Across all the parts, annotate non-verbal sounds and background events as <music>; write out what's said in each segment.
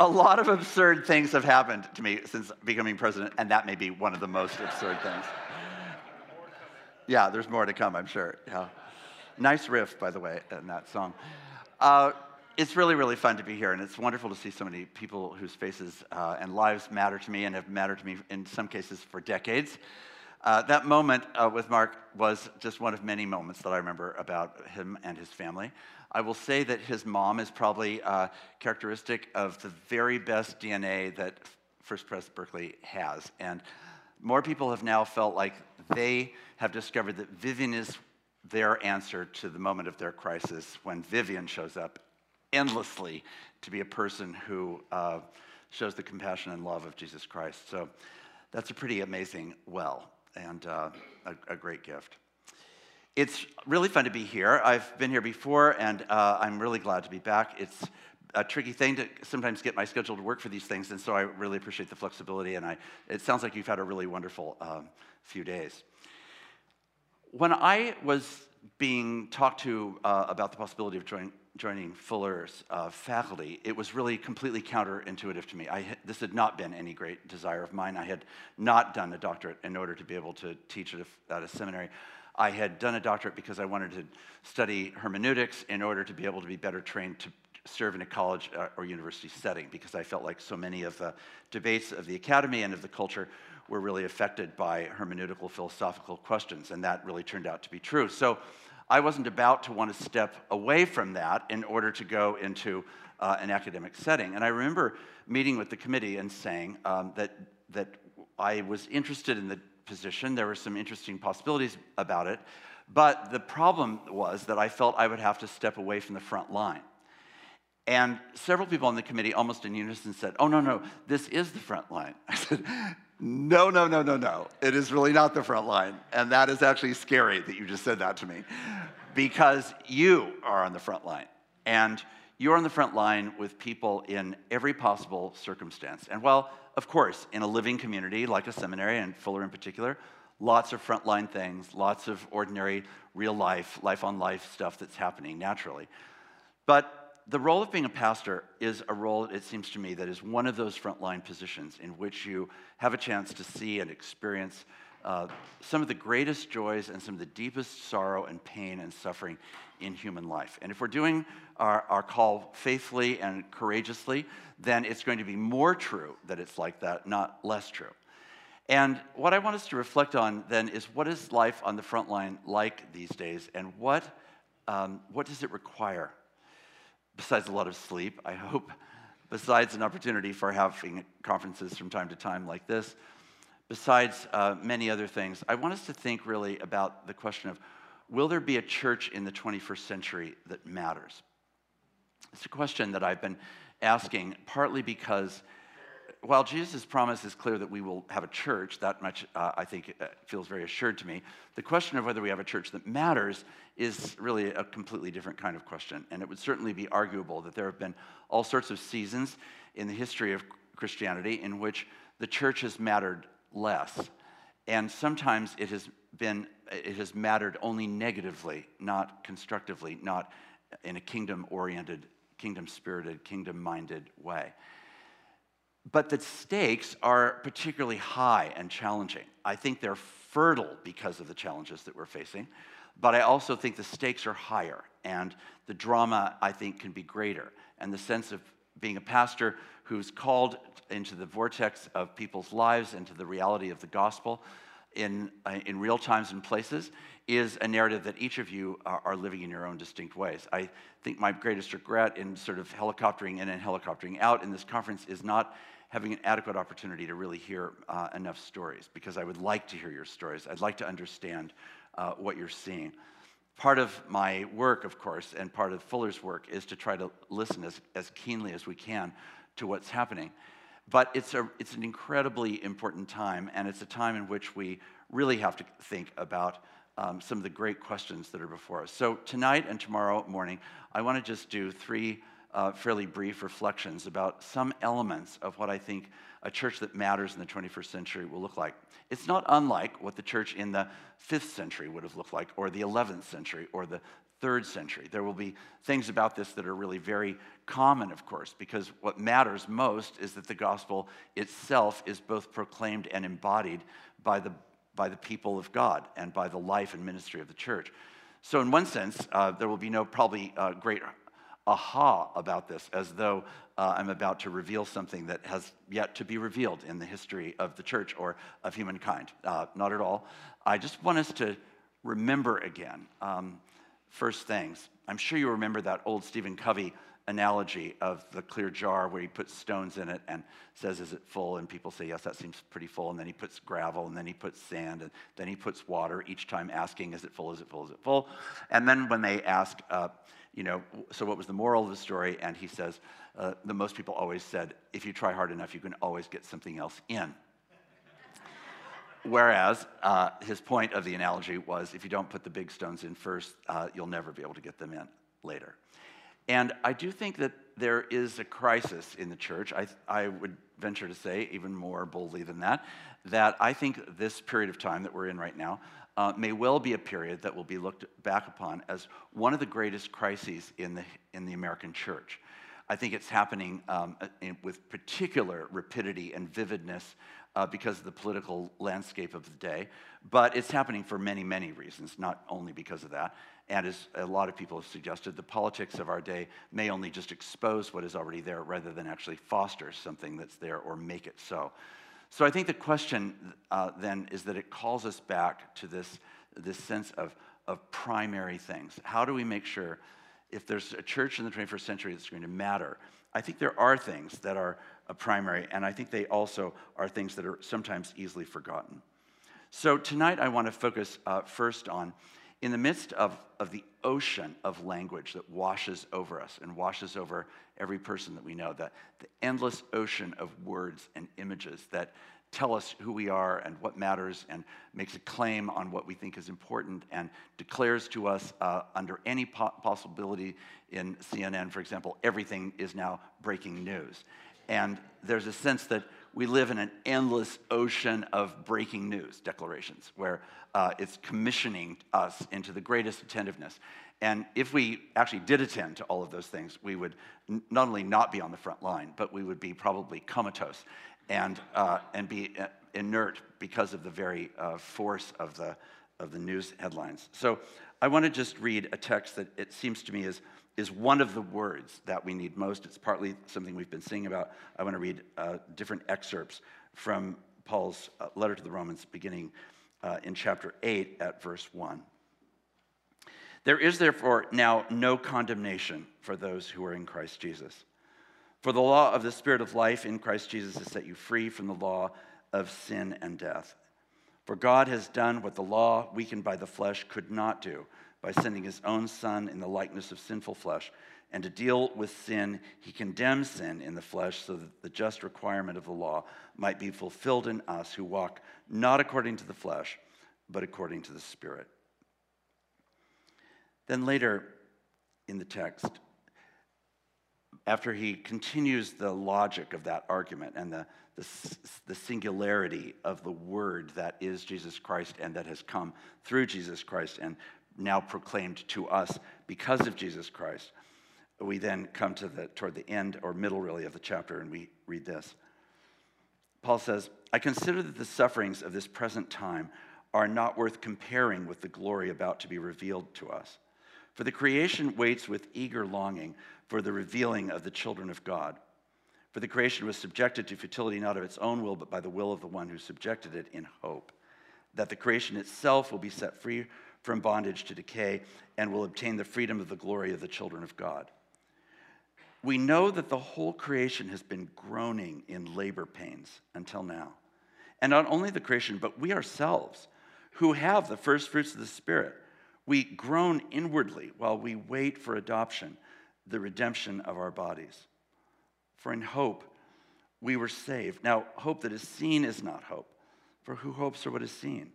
a lot of absurd things have happened to me since becoming president, and that may be one of the most absurd things. Yeah, there's more to come, I'm sure. Yeah. Nice riff, by the way, in that song. Uh, it's really, really fun to be here, and it's wonderful to see so many people whose faces uh, and lives matter to me and have mattered to me in some cases for decades. Uh, that moment uh, with Mark was just one of many moments that I remember about him and his family. I will say that his mom is probably uh, characteristic of the very best DNA that First Pres Berkeley has. And more people have now felt like they have discovered that Vivian is their answer to the moment of their crisis when Vivian shows up endlessly to be a person who uh, shows the compassion and love of Jesus Christ. So that's a pretty amazing well and uh, a, a, great gift. It's really fun to be here. I've been here before, and uh, I'm really glad to be back. It's a tricky thing to sometimes get my schedule to work for these things, and so I really appreciate the flexibility. And I, it sounds like you've had a really wonderful um, few days. When I was being talked to uh, about the possibility of joining joining Fuller's uh, faculty, it was really completely counterintuitive to me. I, this had not been any great desire of mine. I had not done a doctorate in order to be able to teach at a, at a seminary. I had done a doctorate because I wanted to study hermeneutics in order to be able to be better trained to serve in a college uh, or university setting, because I felt like so many of the debates of the academy and of the culture were really affected by hermeneutical philosophical questions, and that really turned out to be true. So I wasn't about to want to step away from that in order to go into uh, an academic setting. And I remember meeting with the committee and saying um, that, that I was interested in the position. There were some interesting possibilities about it. But the problem was that I felt I would have to step away from the front line. And several people on the committee, almost in unison, said, Oh, no, no, this is the front line. <laughs> I said, no, no, no, no, no. It is really not the front line. And that is actually scary that you just said that to me because you are on the front line. And you're on the front line with people in every possible circumstance. And while, of course, in a living community like a seminary, and Fuller in particular, lots of frontline things, lots of ordinary, real life, life on life stuff that's happening naturally. But the role of being a pastor is a role, it seems to me, that is one of those frontline positions in which you have a chance to see and experience uh, some of the greatest joys and some of the deepest sorrow and pain and suffering in human life. And if we're doing our, our call faithfully and courageously, then it's going to be more true that it's like that, not less true. And what I want us to reflect on then is what is life on the front line like these days, and what, um, what does it require besides a lot of sleep, I hope, <laughs> besides an opportunity for having conferences from time to time like this, besides uh, many other things, I want us to think really about the question of will there be a church in the 21st century that matters? It's a question that I've been asking partly because while Jesus' promise is clear that we will have a church, that much uh, I think uh, feels very assured to me. The question of whether we have a church that matters is really a completely different kind of question. And it would certainly be arguable that there have been all sorts of seasons in the history of Christianity in which the church has mattered less. And sometimes it has been, it has mattered only negatively, not constructively, not in a kingdom oriented, kingdom spirited, kingdom minded way. But the stakes are particularly high and challenging. I think they're fertile because of the challenges that we're facing, but I also think the stakes are higher and the drama, I think, can be greater. And the sense of being a pastor who's called into the vortex of people's lives and to the reality of the gospel in, uh, in real times and places is a narrative that each of you are, are, living in your own distinct ways. I think my greatest regret in sort of helicoptering in and helicoptering out in this conference is not having an adequate opportunity to really hear uh, enough stories because I would like to hear your stories. I'd like to understand uh, what you're seeing. Part of my work, of course, and part of Fuller's work is to try to listen as, as keenly as we can to what's happening. But it's, a, it's an incredibly important time, and it's a time in which we really have to think about um, some of the great questions that are before us. So, tonight and tomorrow morning, I want to just do three uh, fairly brief reflections about some elements of what I think a church that matters in the 21st century will look like. It's not unlike what the church in the 5th century would have looked like, or the 11th century, or the third century. There will be things about this that are really very common, of course, because what matters most is that the gospel itself is both proclaimed and embodied by the, by the people of God and by the life and ministry of the church. So, in one sense, uh, there will be no probably uh, great aha about this, as though uh, I'm about to reveal something that has yet to be revealed in the history of the church or of humankind. Uh, not at all. I just want us to remember again um, first things. I'm sure you remember that old Stephen Covey analogy of the clear jar where he puts stones in it and says, Is it full? And people say, Yes, that seems pretty full. And then he puts gravel, and then he puts sand, and then he puts water, each time asking, Is it full? Is it full? Is it full? And then when they ask, uh, you know, so what was the moral of the story? And he says, uh, the most people always said, if you try hard enough, you can always get something else in. Whereas uh, his point of the analogy was if you don't put the big stones in first, uh, you'll never be able to get them in later. And I do think that there is a crisis in the church. I, I would venture to say, even more boldly than that, that I think this period of time that we're in right now uh, may well be a period that will be looked back upon as one of the greatest crises in the, in the American church. I think it's happening um, in, with particular rapidity and vividness uh, because of the political landscape of the day, but it's happening for many, many reasons, not only because of that. And as a lot of people have suggested, the politics of our day may only just expose what is already there rather than actually foster something that's there or make it so. So I think the question uh, then is that it calls us back to this, this sense of, of primary things. How do we make sure if there's a church in the 21st century that's going to matter? I think there are things that are primary, and I think they also are things that are sometimes easily forgotten. So tonight I want to focus uh, first on in the midst of, of the ocean of language that washes over us and washes over every person that we know, that the endless ocean of words and images that tell us who we are and what matters and makes a claim on what we think is important and declares to us uh, under any po- possibility in CNN, for example, everything is now breaking news. And there's a sense that we live in an endless ocean of breaking news declarations where uh, it's commissioning us into the greatest attentiveness. And if we actually did attend to all of those things, we would n- not only not be on the front line, but we would be probably comatose and, uh, and be uh, inert because of the very uh, force of the, of the news headlines. So I want to just read a text that it seems to me is is one of the words that we need most. It's partly something we've been singing about. I want to read uh, different excerpts from Paul's uh, letter to the Romans, beginning uh, in chapter 8 at verse 1. There is therefore now no condemnation for those who are in Christ Jesus. For the law of the Spirit of life in Christ Jesus has set you free from the law of sin and death. For God has done what the law, weakened by the flesh, could not do by sending his own Son in the likeness of sinful flesh. And to deal with sin, he condemns sin in the flesh so that the just requirement of the law might be fulfilled in us who walk not according to the flesh, but according to the Spirit. Then later in the text, after he continues the logic of that argument and the, the, the, singularity of the word that is Jesus Christ and that has come through Jesus Christ and now proclaimed to us because of Jesus Christ. We then come to the toward the end or middle really of the chapter and we read this. Paul says, I consider that the sufferings of this present time are not worth comparing with the glory about to be revealed to us. For the creation waits with eager longing for the revealing of the children of God. For the creation was subjected to futility not of its own will, but by the will of the one who subjected it in hope, that the creation itself will be set free from bondage to decay and will obtain the freedom of the glory of the children of God. We know that the whole creation has been groaning in labor pains until now. And not only the creation, but we ourselves, who have the first fruits of the Spirit, we groan inwardly while we wait for adoption, the redemption of our bodies. For in hope we were saved. Now, hope that is seen is not hope, for who hopes for what is seen?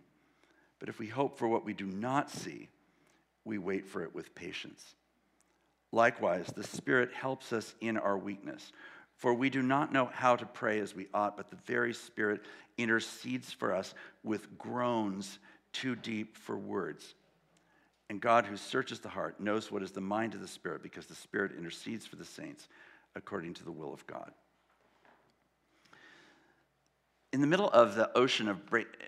But if we hope for what we do not see, we wait for it with patience. Likewise, the Spirit helps us in our weakness. For we do not know how to pray as we ought, but the very Spirit intercedes for us with groans too deep for words. And God, who searches the heart, knows what is the mind of the Spirit because the Spirit intercedes for the saints according to the will of God. In the middle of the ocean of,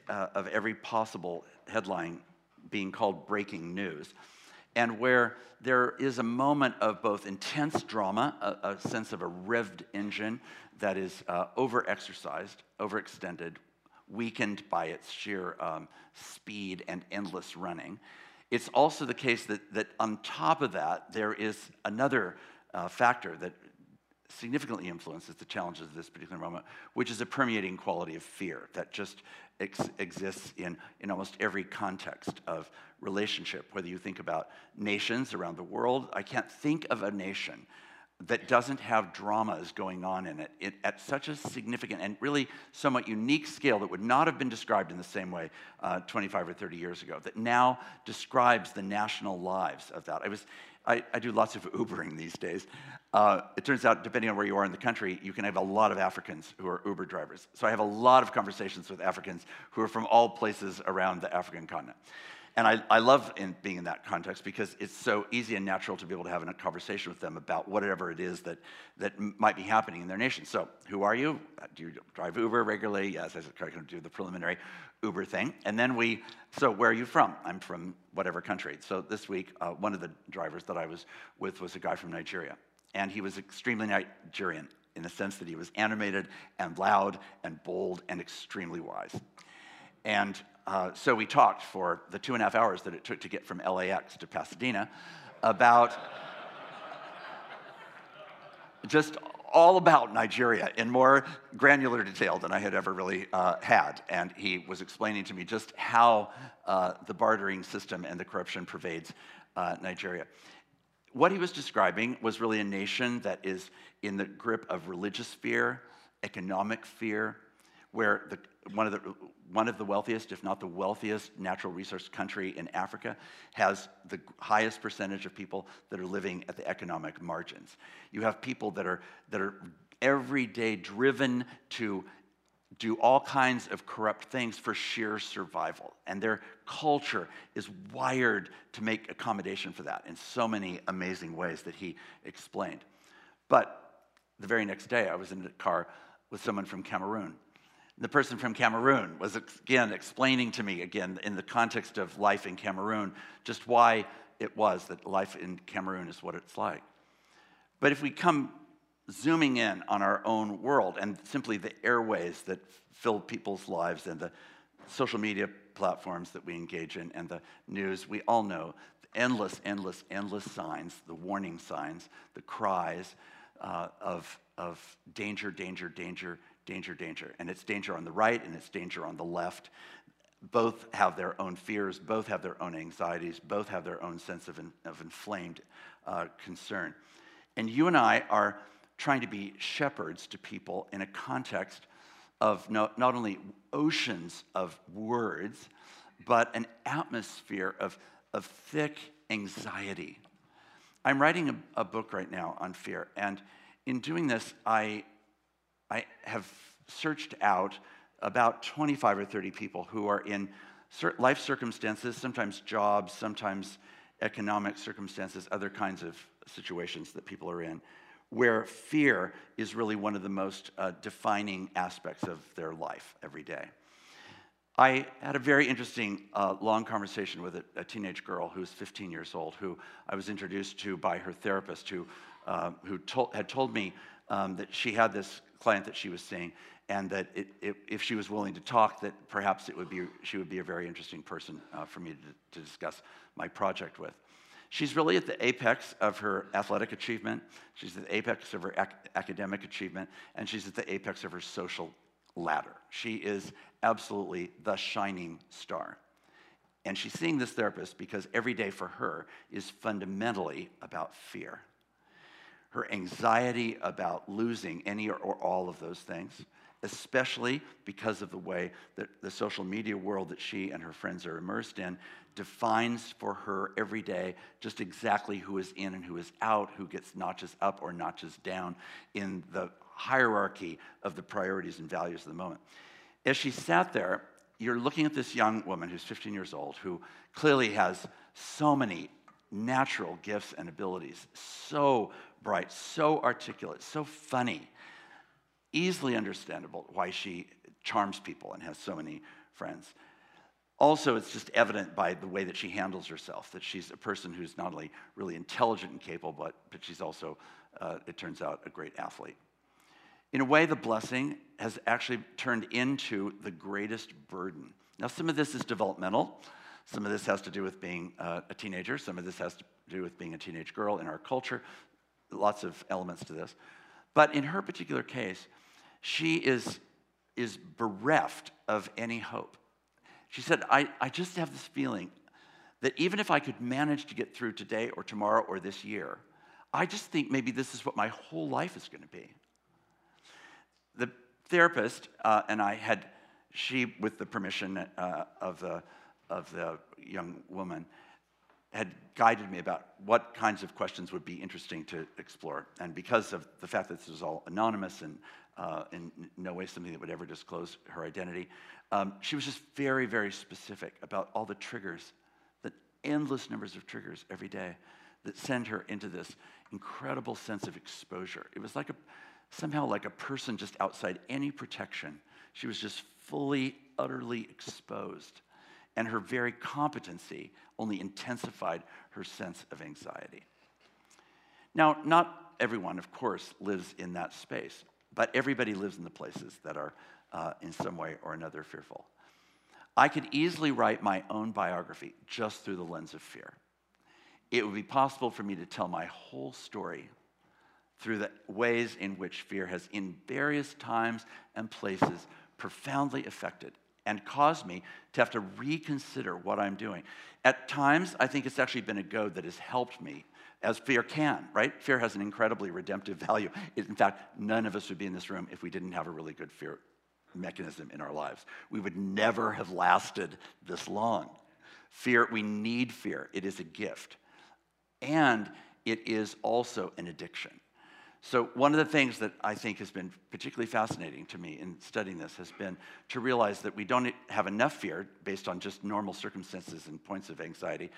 uh, of every possible headline being called breaking news, and where there is a moment of both intense drama, a, a sense of a revved engine that is uh, overexercised, overextended, weakened by its sheer um, speed and endless running. It's also the case that, that on top of that, there is another uh, factor that significantly influences the challenges of this particular moment, which is a permeating quality of fear that just ex- exists in, in almost every context of relationship. Whether you think about nations around the world, I can't think of a nation that doesn't have dramas going on in it, it, at such a significant and really somewhat unique scale that would not have been described in the same way uh, 25 or 30 years ago, that now describes the national lives of that. I, was, I, I do lots of <laughs> Ubering these days. Uh, it turns out, depending on where you are in the country, you can have a lot of Africans who are Uber drivers. So I have a lot of conversations with Africans who are from all places around the African continent. And I, I love in being in that context because it's so easy and natural to be able to have a conversation with them about whatever it is that, that might be happening in their nation. So, who are you? Uh, do you drive Uber regularly? Yes, I trying to do the preliminary Uber thing. And then we, so where are you from? I'm from whatever country. So this week, uh, one of the drivers that I was with was a guy from Nigeria. And he was extremely Nigerian in the sense that he was animated and loud and bold and extremely wise. And uh, so we talked for the two and a half hours that it took to get from LAX to Pasadena about just all about Nigeria in more granular detail than I had ever really uh, had. And he was explaining to me just how uh, the bartering system and the corruption pervades uh, Nigeria. What he was describing was really a nation that is in the grip of religious fear, economic fear, where the, one, of the, one of the wealthiest, if not the wealthiest, natural resource country in Africa has the highest percentage of people that are living at the economic margins. You have people that are, that are every day driven to do all kinds of corrupt things for sheer survival. And their culture is wired to make accommodation for that in so many amazing ways that he explained. But the very next day, I was in a car with someone from Cameroon the person from Cameroon was again explaining to me, again, in the context of life in Cameroon, just why it was that life in Cameroon is what it's like. But if we come zooming in on our own world and simply the airways that fill people's lives and the social media platforms that we engage in and the news, we all know the endless, endless, endless signs, the warning signs, the cries uh, of, of danger, danger, danger, danger, danger. And it's danger on the right and it's danger on the left. Both have their own fears, both have their own anxieties, both have their own sense of, in, of inflamed uh, concern. And you and I are trying to be shepherds to people in a context of no, not only oceans of words, but an atmosphere of, of thick anxiety. I'm writing a, a book right now on fear, and in doing this, I I have searched out about 25 or 30 people who are in life circumstances, sometimes jobs, sometimes economic circumstances, other kinds of situations that people are in, where fear is really one of the most uh, defining aspects of their life every day. I had a very interesting uh, long conversation with a, a, teenage girl who's 15 years old, who I was introduced to by her therapist, who, uh, who had told me um, that she had this client that she was seeing, and that it, it, if she was willing to talk, that perhaps it would be, she would be a very interesting person uh, for me to, to discuss my project with. She's really at the apex of her athletic achievement. She's at the apex of her ac- academic achievement, and she's at the apex of her social ladder. She is absolutely the shining star. And she's seeing this therapist because every day for her is fundamentally about fear her anxiety about losing any or, all of those things, especially because of the way that the social media world that she and her friends are immersed in defines for her every day just exactly who is in and who is out, who gets notches up or notches down in the hierarchy of the priorities and values of the moment. As she sat there, you're looking at this young woman who's 15 years old who clearly has so many natural gifts and abilities, so bright, so articulate, so funny, easily understandable why she charms people and has so many friends. Also, it's just evident by the way that she handles herself that she's a person who's not only really intelligent and capable, but, but she's also, uh, it turns out, a great athlete. In a way, the blessing has actually turned into the greatest burden. Now, some of this is developmental. Some of this has to do with being uh, a teenager. Some of this has to do with being a teenage girl in our culture. Lots of elements to this. But in her particular case, she is, is bereft of any hope. She said, I, I just have this feeling that even if I could manage to get through today or tomorrow or this year, I just think maybe this is what my whole life is going to be. The therapist uh, and I had, she, with the permission uh, of, the, of the young woman, had guided me about what kinds of questions would be interesting to explore. And because of the fact that this was all anonymous and uh, in no way something that would ever disclose her identity, um, she was just very, very specific about all the triggers, the endless numbers of triggers every day that send her into this incredible sense of exposure. It was like a, somehow like a person just outside any protection. She was just fully, utterly exposed. And her very competency only intensified her sense of anxiety. Now, not everyone, of course, lives in that space, but everybody lives in the places that are uh, in some way or another fearful. I could easily write my own biography just through the lens of fear. It would be possible for me to tell my whole story through the ways in which fear has, in various times and places, profoundly affected and caused me to have to reconsider what I'm doing. At times, I think it's actually been a goad that has helped me, as fear can, right? Fear has an incredibly redemptive value. In fact, none of us would be in this room if we didn't have a really good fear mechanism in our lives. We would never have lasted this long. Fear, we need fear. It is a gift. And it is also an addiction. So, one of the things that I think has been particularly fascinating to me in studying this has been to realize that we don't have enough fear based on just normal circumstances and points of anxiety.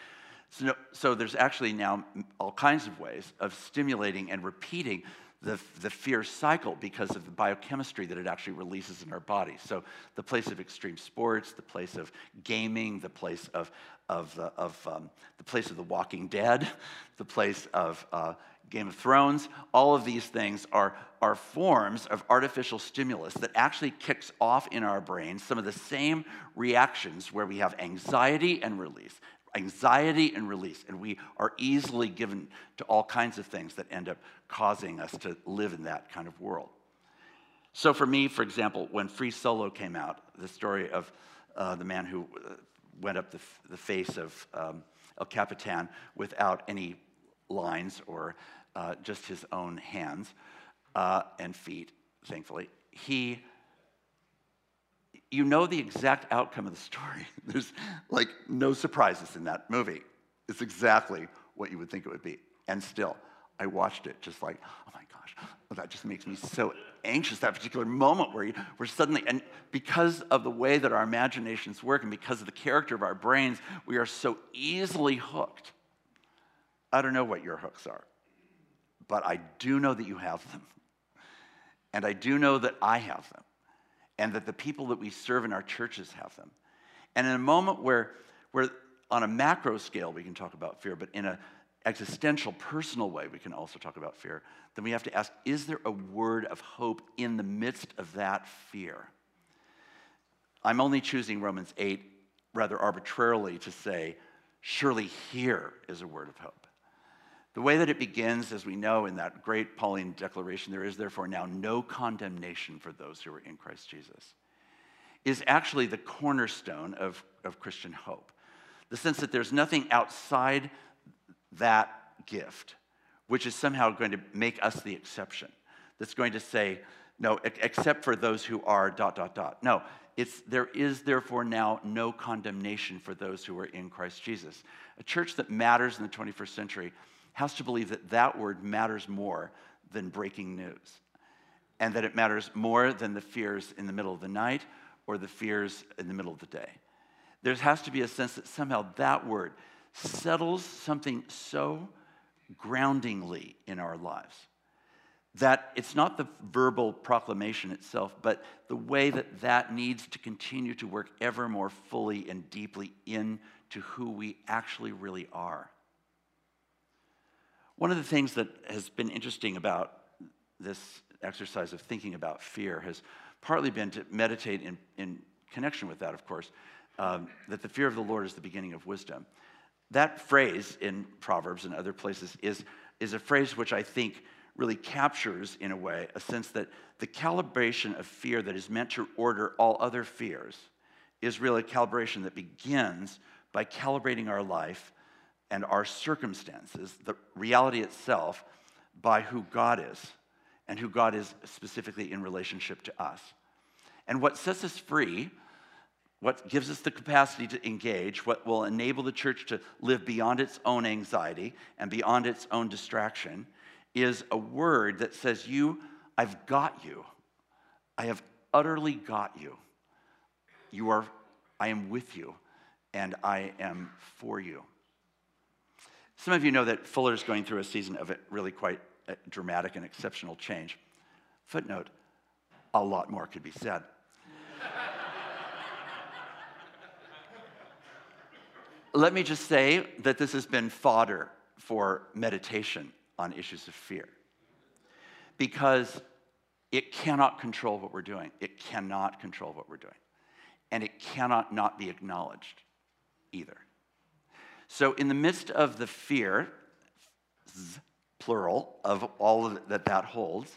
So, so there's actually now all kinds of ways of stimulating and repeating the, the fear cycle because of the biochemistry that it actually releases in our body. So, the place of extreme sports, the place of gaming, the place of, of, uh, of um, the place of the Walking Dead, <laughs> the place of uh, Game of Thrones, all of these things are, are forms of artificial stimulus that actually kicks off in our brains some of the same reactions where we have anxiety and release, anxiety and release. And we are easily given to all kinds of things that end up causing us to live in that kind of world. So, for me, for example, when Free Solo came out, the story of uh, the man who uh, went up the, the face of um, El Capitan without any lines or uh, just his own hands uh, and feet, thankfully, he you know the exact outcome of the story. <laughs> There's like no surprises in that movie. It's exactly what you would think it would be. And still, I watched it just like, oh my gosh, well, that just makes me so anxious, that particular moment where, you, where suddenly, and because of the way that our imaginations work and because of the character of our brains, we are so easily hooked. I don't know what your hooks are, but I do know that you have them. And I do know that I have them and that the people that we serve in our churches have them. And in a moment where, where on a macro scale we can talk about fear, but in an existential, personal way we can also talk about fear, then we have to ask is there a word of hope in the midst of that fear? I'm only choosing Romans 8 rather arbitrarily to say, surely here is a word of hope. The way that it begins, as we know in that great Pauline declaration, there is therefore now no condemnation for those who are in Christ Jesus, is actually the cornerstone of, of Christian hope. The sense that there's nothing outside that gift which is somehow going to make us the exception, that's going to say, no, except for those who are dot, dot, dot. No, it's there is therefore now no condemnation for those who are in Christ Jesus. A church that matters in the 21st century has to believe that that word matters more than breaking news, and that it matters more than the fears in the middle of the night, or the fears in the middle of the day. There has to be a sense that somehow that word settles something so groundingly in our lives that it's not the verbal proclamation itself, but the way that that needs to continue to work ever more fully and deeply into who we actually really are. One of the things that has been interesting about this exercise of thinking about fear has partly been to meditate in, in connection with that, of course, um, that the fear of the Lord is the beginning of wisdom. That phrase in Proverbs and other places is, is a phrase which I think really captures, in a way, a sense that the calibration of fear that is meant to order all other fears is really a calibration that begins by calibrating our life and our circumstances, the reality itself, by who God is and who God is specifically in relationship to us. And what sets us free, what gives us the capacity to engage, what will enable the church to live beyond its own anxiety and beyond its own distraction, is a word that says, You, I've got you. I have utterly got you. You are, I am with you, and I am for you. Some of you know that Fuller is going through a season of a really quite uh, dramatic and exceptional change. Footnote a lot more could be said. <laughs> Let me just say that this has been fodder for meditation on issues of fear because it cannot control what we're doing. It cannot control what we're doing. And it cannot not be acknowledged either. So, in the midst of the fear, plural, of all of that that holds,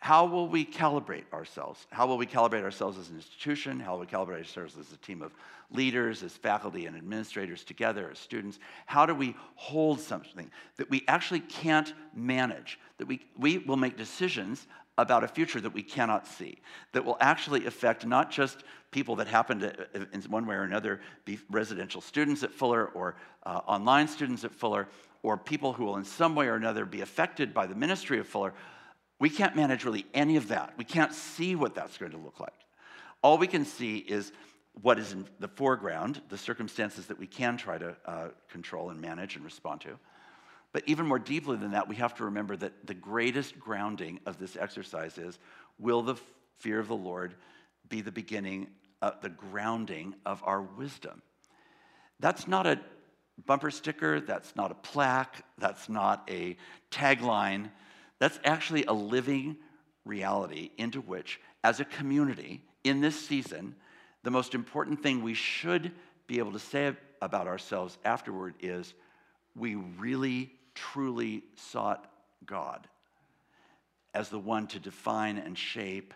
how will we calibrate ourselves? How will we calibrate ourselves as an institution? How will we calibrate ourselves as a team of leaders, as faculty and administrators together, as students? How do we hold something that we actually can't manage, that we, we will make decisions about a future that we cannot see, that will actually affect not just people that happen to, in one way or another, be residential students at Fuller or uh, online students at Fuller, or people who will in some way or another be affected by the ministry of Fuller. We can't manage really any of that. We can't see what that's going to look like. All we can see is what is in the foreground, the circumstances that we can try to uh, control and manage and respond to. But even more deeply than that, we have to remember that the greatest grounding of this exercise is will the fear of the Lord be the beginning, uh, the grounding of our wisdom? That's not a bumper sticker, that's not a plaque, that's not a tagline. That's actually a living reality into which, as a community in this season, the most important thing we should be able to say about ourselves afterward is we really truly sought God as the one to define and shape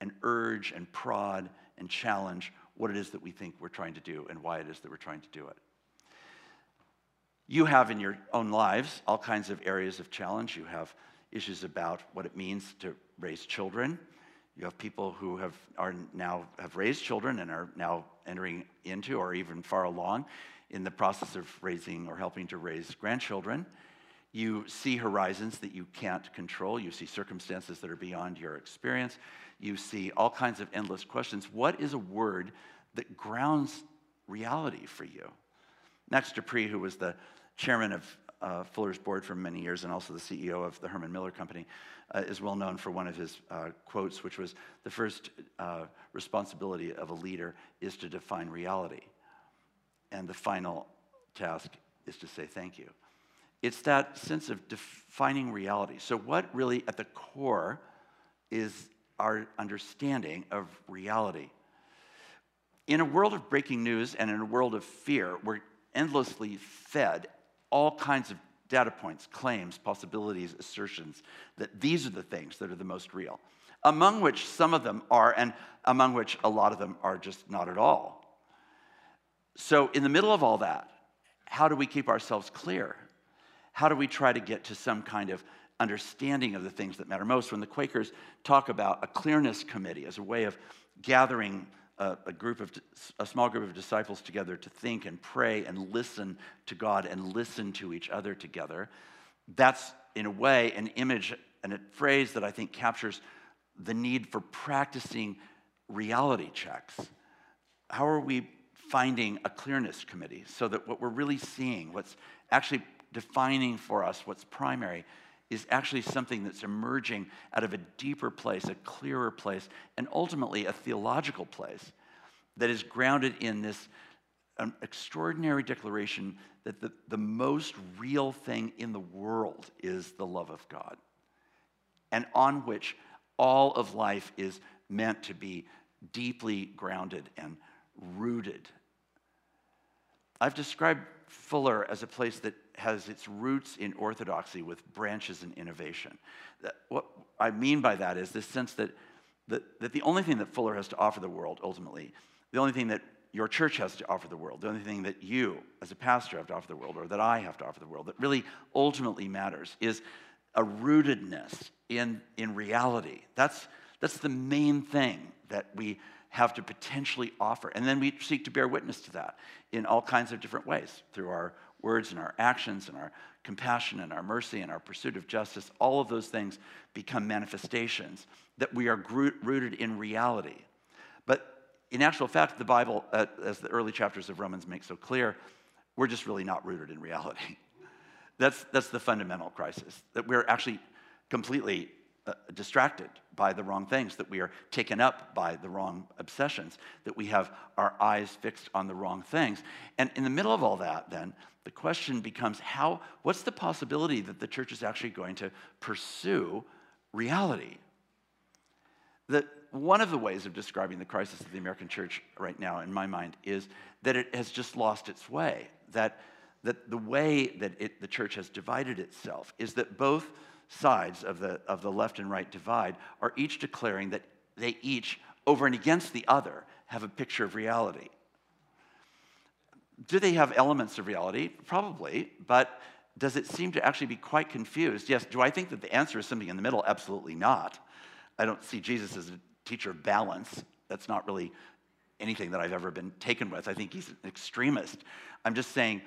and urge and prod and challenge what it is that we think we're trying to do and why it is that we're trying to do it. You have in your own lives all kinds of areas of challenge. You have issues about what it means to raise children. You have people who have, are now have raised children and are now entering into or even far along in the process of raising or helping to raise grandchildren. You see horizons that you can't control. You see circumstances that are beyond your experience. You see all kinds of endless questions. What is a word that grounds reality for you? Max De Pree, who was the chairman of uh, Fuller's board for many years and also the CEO of the Herman Miller Company, uh, is well known for one of his uh, quotes, which was The first uh, responsibility of a leader is to define reality and the final task is to say thank you. It's that sense of defining reality. So, what really at the core is our understanding of reality? In a world of breaking news and in a world of fear, we're endlessly fed all kinds of data points, claims, possibilities, assertions that these are the things that are the most real, among which some of them are, and among which a lot of them are just not at all. So, in the middle of all that, how do we keep ourselves clear? How do we try to get to some kind of understanding of the things that matter most? When the Quakers talk about a clearness committee as a way of gathering a, a, group of a small group of disciples together to think and pray and listen to God and listen to each other together, that's in a way an image and a phrase that I think captures the need for practicing reality checks? How are we finding a clearness committee so that what we're really seeing, what's actually defining for us what's primary, is actually something that's emerging out of a deeper place, a clearer place, and ultimately a theological place that is grounded in this um, extraordinary declaration that the, the most real thing in the world is the love of God, and on which all of life is meant to be deeply grounded and rooted. I've described Fuller as a place that has its roots in orthodoxy with branches in innovation. What I mean by that is this sense that, that, that the only thing that Fuller has to offer the world, ultimately, the only thing that your church has to offer the world, the only thing that you, as a pastor, have to offer the world, or that I have to offer the world, that really ultimately matters, is a rootedness in, in reality. That's, that's the main thing that we have to potentially offer. And then we seek to bear witness to that in all kinds of different ways through our words and our actions and our compassion and our mercy and our pursuit of justice. All of those things become manifestations that we are rooted in reality. But in actual fact, the Bible, uh, as the early chapters of Romans make so clear, we're just really not rooted in reality. <laughs> That's, that's the fundamental crisis, that we're actually completely uh, distracted by the wrong things, that we are taken up by the wrong obsessions, that we have our eyes fixed on the wrong things. And in the middle of all that, then, the question becomes how, what's the possibility that the church is actually going to pursue reality? That one of the ways of describing the crisis of the American church right now, in my mind, is that it has just lost its way. That, that the way that it, the church has divided itself is that both sides of the, of the left and right divide are each declaring that they each, over and against the other, have a picture of reality. Do they have elements of reality? Probably, but does it seem to actually be quite confused? Yes. Do I think that the answer is something in the middle? Absolutely not. I don't see Jesus as a teacher of balance. That's not really anything that I've ever been taken with. I think he's an extremist. I'm just saying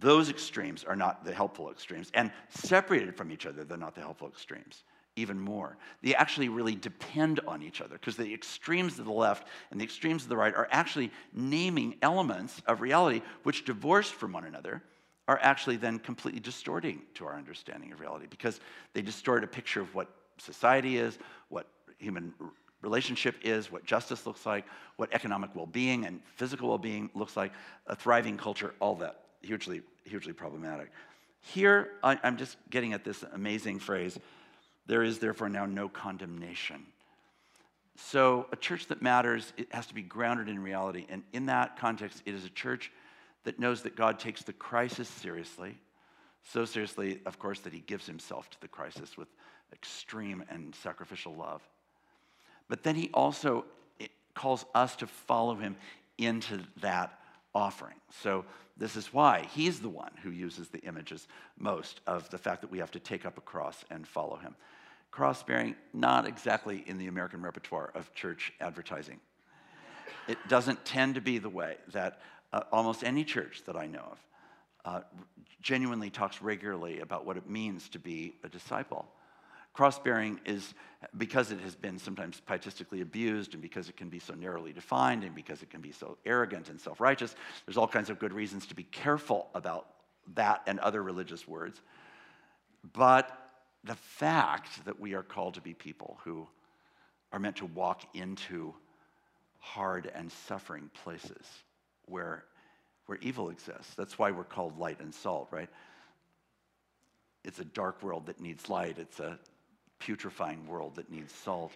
those extremes are not the helpful extremes. And separated from each other, they're not the helpful extremes even more. They actually really depend on each other because the extremes of the left and the extremes of the right are actually naming elements of reality which, divorced from one another, are actually then completely distorting to our understanding of reality because they distort a picture of what society is, what human relationship is, what justice looks like, what economic well being and physical well being looks like, a thriving culture, all that hugely, hugely problematic. Here, I, I'm just getting at this amazing phrase there is therefore now no condemnation. So, a church that matters, it has to be grounded in reality. And in that context, it is a church that knows that God takes the crisis seriously. So seriously, of course, that he gives himself to the crisis with extreme and sacrificial love. But then he also calls us to follow him into that offering. So this is why he's the one who uses the images most of the fact that we have to take up a cross and follow him. Cross bearing, not exactly in the American repertoire of church advertising. It doesn't tend to be the way that uh, almost any church that I know of uh, genuinely talks regularly about what it means to be a disciple. Cross bearing is because it has been sometimes pietistically abused and because it can be so narrowly defined and because it can be so arrogant and self righteous, there's all kinds of good reasons to be careful about that and other religious words. But the fact that we are called to be people who are meant to walk into hard and suffering places where, where evil exists. That's why we're called light and salt, right? It's a dark world that needs light. It's a putrefying world that needs salt.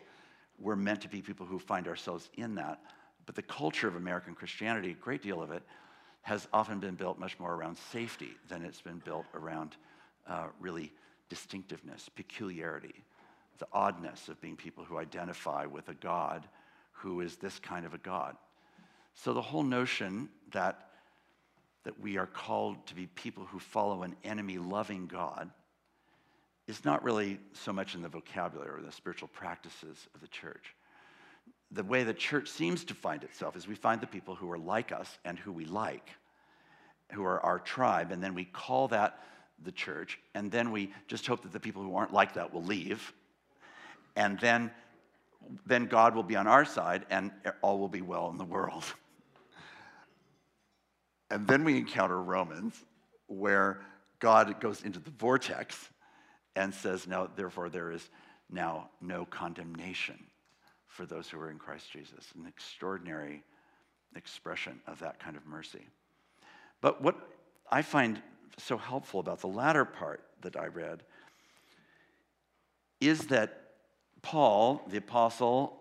We're meant to be people who find ourselves in that. But the culture of American Christianity, a great deal of it, has often been built much more around safety than it's been built around uh, really distinctiveness, peculiarity, the oddness of being people who identify with a God who is this kind of a God. So the whole notion that, that we are called to be people who follow an enemy loving God is not really so much in the vocabulary or the spiritual practices of the church. The way the church seems to find itself is we find the people who are like us and who we like, who are our tribe, and then we call that the church, and then we just hope that the people who aren't like that will leave. And then then God will be on our side and all will be well in the world. <laughs> And then we encounter Romans, where God goes into the vortex and says, Now, therefore, there is now no condemnation for those who are in Christ Jesus. An extraordinary expression of that kind of mercy. But what I find so helpful about the latter part that I read is that Paul, the apostle,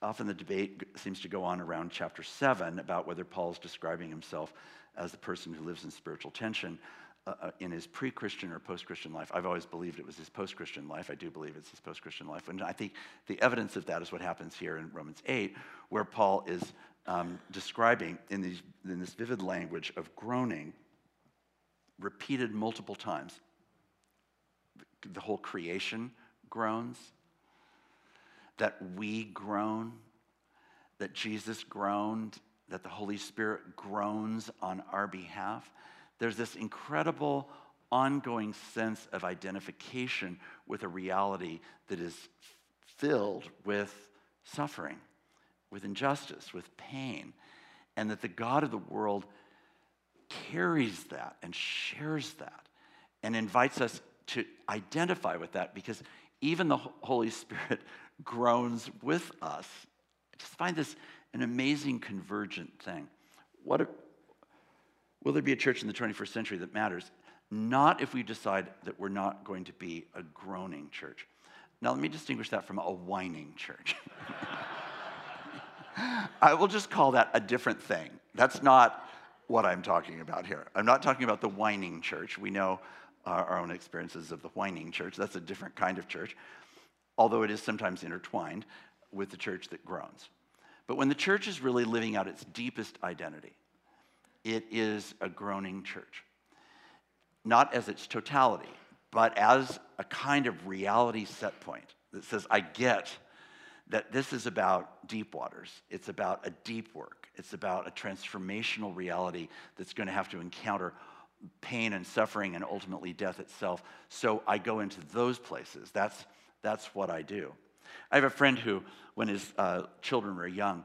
often the debate seems to go on around chapter 7 about whether Paul's describing himself as the person who lives in spiritual tension uh, uh in his pre Christian or post Christian life. I've always believed it was his post Christian life. I do believe it's his post Christian life. And I think the evidence of that is what happens here in Romans 8, where Paul is um, describing in, these, in this vivid language of groaning, repeated multiple times. The whole creation groans, that we groan, that Jesus groaned, that the Holy Spirit groans on our behalf. There's this incredible ongoing sense of identification with a reality that is filled with suffering, with injustice, with pain, and that the God of the world carries that and shares that and invites us to identify with that because even the Holy Spirit <laughs> groans with us. I just find this an amazing convergent thing. What will there be a church in the 21st century that matters? Not if we decide that we're not going to be a groaning church. Now, let me distinguish that from a whining church. <laughs> I will just call that a different thing. That's not what I'm talking about here. I'm not talking about the whining church. We know uh, our own experiences of the whining church. That's a different kind of church, although it is sometimes intertwined with the church that groans. But when the church is really living out its deepest identity, it is a groaning church. Not as its totality, but as a kind of reality set point that says, I get that this is about deep waters. It's about a deep work. It's about a transformational reality that's going to have to encounter pain and suffering and ultimately death itself. So I go into those places. That's, that's what I do. I have a friend who, when his uh, children were young,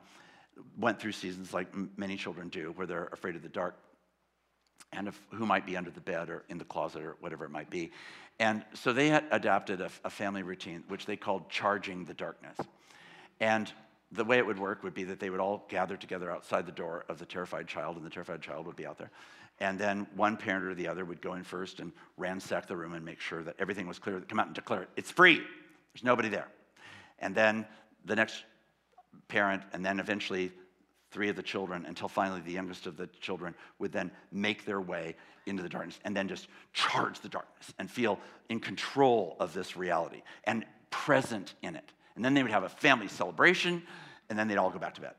went through seasons like m- many children do, where they're afraid of the dark and of who might be under the bed or in the closet or whatever it might be. And so they had adapted a, a family routine, which they called charging the darkness. And the way it would work would be that they would all gather together outside the door of the terrified child, and the terrified child would be out there. And then one parent or the other would go in first and ransack the room and make sure that everything was clear. Come out and declare it. It's free. There's nobody there. And then the next parent, and then eventually three of the children, until finally the youngest of the children would then make their way into the darkness and then just charge the darkness and feel in control of this reality and present in it. And then they would have a family celebration, and then they'd all go back to bed.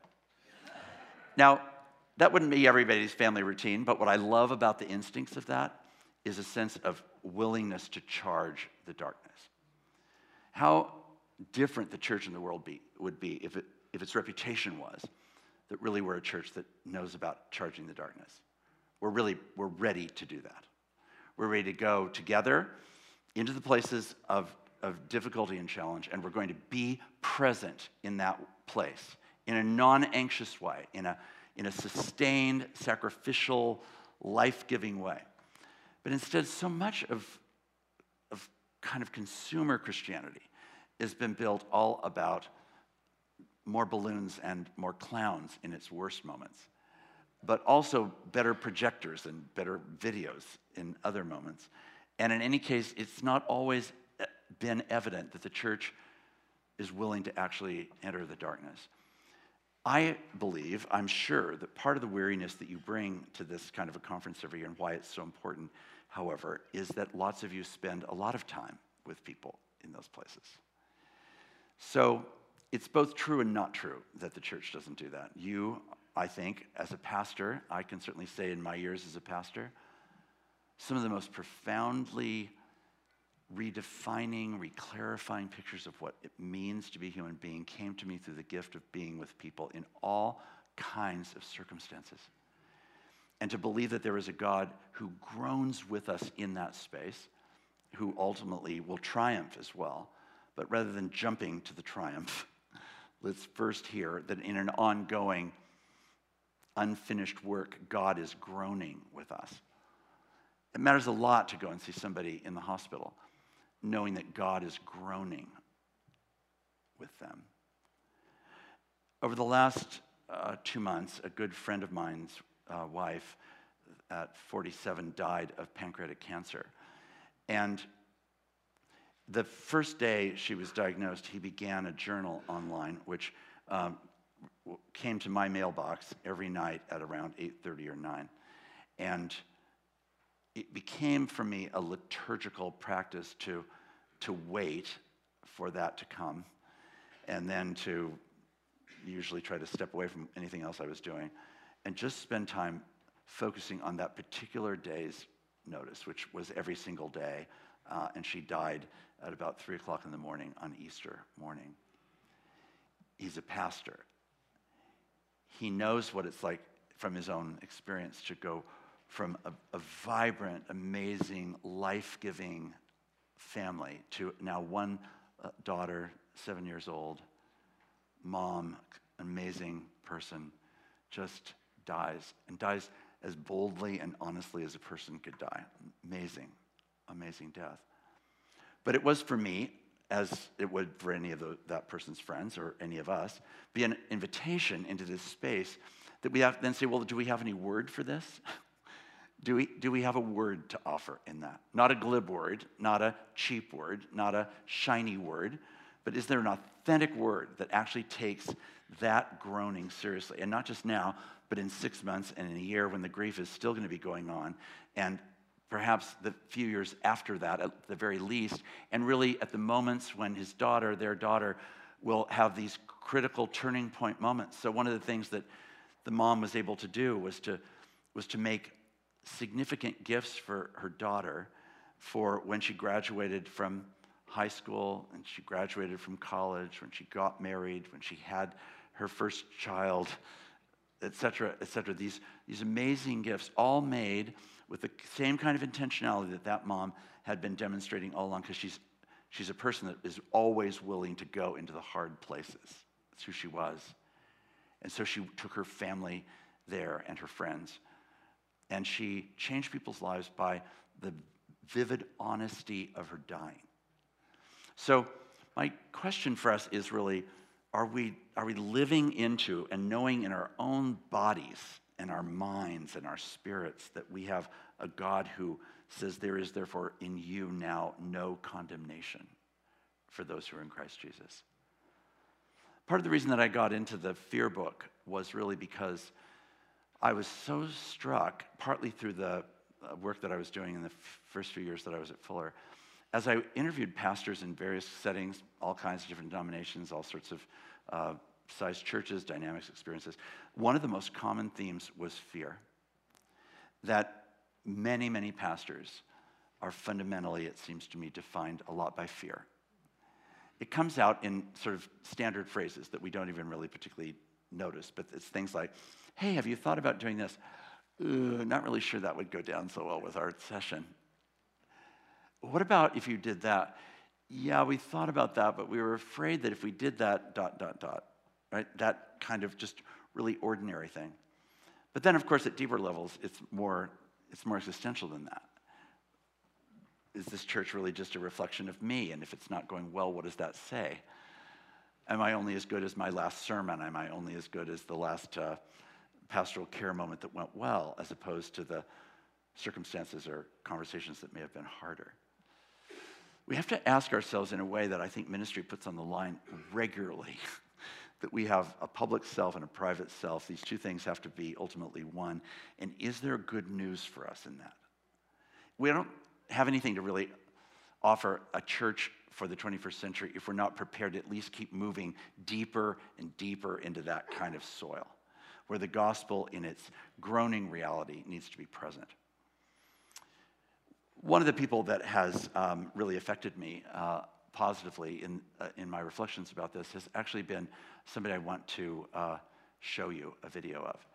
Now, that wouldn't be everybody's family routine, but what I love about the instincts of that is a sense of willingness to charge the darkness. How different the church in the world be, would be if, it, if its reputation was that really we're a church that knows about charging the darkness. We're really, we're ready to do that. We're ready to go together into the places of, of difficulty and challenge, and we're going to be present in that place in a non anxious way, in a, in a sustained, sacrificial, life giving way. But instead, so much of, of kind of consumer Christianity has been built all about more balloons and more clowns in its worst moments, but also better projectors and better videos in other moments. And in any case, it's not always eh, been evident that the church is willing to actually enter the darkness. I believe, I'm sure, that part of the weariness that you bring to this kind of a conference every year and why it's so important, however, is that lots of you spend a lot of time with people in those places. So it's both true and not true that the church doesn't do that. You, I think, as a pastor, I can certainly say in my years as a pastor, some of the most profoundly redefining, reclarifying pictures of what it means to be a human being came to me through the gift of being with people in all kinds of circumstances. And to believe that there is a God who groans with us in that space, who ultimately will triumph as well, but rather than jumping to the triumph, let's first hear that in an ongoing, unfinished work, God is groaning with us. It matters a lot to go and see somebody in the hospital, knowing that God is groaning with them. Over the last uh, two months, a good friend of mine's uh, wife at 47 died of pancreatic cancer. And the first day she was diagnosed, he began a journal online, which um, came to my mailbox every night at around 8.30 or 9. And it became for me a liturgical practice to, to wait for that to come and then to usually try to step away from anything else I was doing and just spend time focusing on that particular day's notice, which was every single day. Uh, and she died at about 3 o'clock in the morning on Easter morning. He's a pastor. He knows what it's like from his own experience to go from a, a vibrant, amazing, life giving family to now one uh, daughter, seven years old, mom, amazing person, just dies and dies as boldly and honestly as a person could die. Amazing, amazing death. But it was for me, as it would for any of the, that person's friends or any of us, be an invitation into this space that we have then say, well, do we have any word for this? <laughs> do we, do we have a word to offer in that? Not a glib word, not a cheap word, not a shiny word, but is there an authentic word that actually takes that groaning seriously? And not just now, but in six months and in a year when the grief is still going to be going on, and perhaps the few years after that, at the very least, and really at the moments when his daughter, their daughter, will have these critical turning point moments. So, one of the things that the mom was able to do was to, was to make significant gifts for her daughter for when she graduated from high school and she graduated from college, when she got married, when she had her first child, et cetera, et cetera. These, these amazing gifts, all made with the same kind of intentionality that that mom had been demonstrating all along, because she's, she's a person that is always willing to go into the hard places. That's who she was. And so she took her family there and her friends. And she changed people's lives by the vivid honesty of her dying. So, my question for us is really are we, are we living into and knowing in our own bodies and our minds and our spirits that we have a God who says, There is therefore in you now no condemnation for those who are in Christ Jesus? Part of the reason that I got into the fear book was really because I was so struck, partly through the uh, work that I was doing in the first few years that I was at Fuller as I interviewed pastors in various settings, all kinds of different denominations, all sorts of uh, sized churches, dynamics, experiences, one of the most common themes was fear. That many, many pastors are fundamentally, it seems to me, defined a lot by fear. It comes out in sort of standard phrases that we don't even really particularly notice, but it's things like, hey, have you thought about doing this? not really sure that would go down so well with our session. What about if you did that? Yeah, we thought about that, but we were afraid that if we did that, dot, dot, dot, right? That kind of just really ordinary thing. But then, of course, at deeper levels, it's more, it's more existential than that. Is this church really just a reflection of me? And if it's not going well, what does that say? Am I only as good as my last sermon? Am I only as good as the last uh, pastoral care moment that went well, as opposed to the circumstances or conversations that may have been harder? we have to ask ourselves in a way that I think ministry puts on the line regularly <laughs> that we have a public self and a private self. These two things have to be ultimately one. And is there good news for us in that? We don't have anything to really offer a church for the 21st century if we're not prepared to at least keep moving deeper and deeper into that kind of soil where the gospel in its groaning reality needs to be present. One of the people that has um, really affected me uh, positively in, uh, in my reflections about this has actually been somebody I want to uh, show you a video of.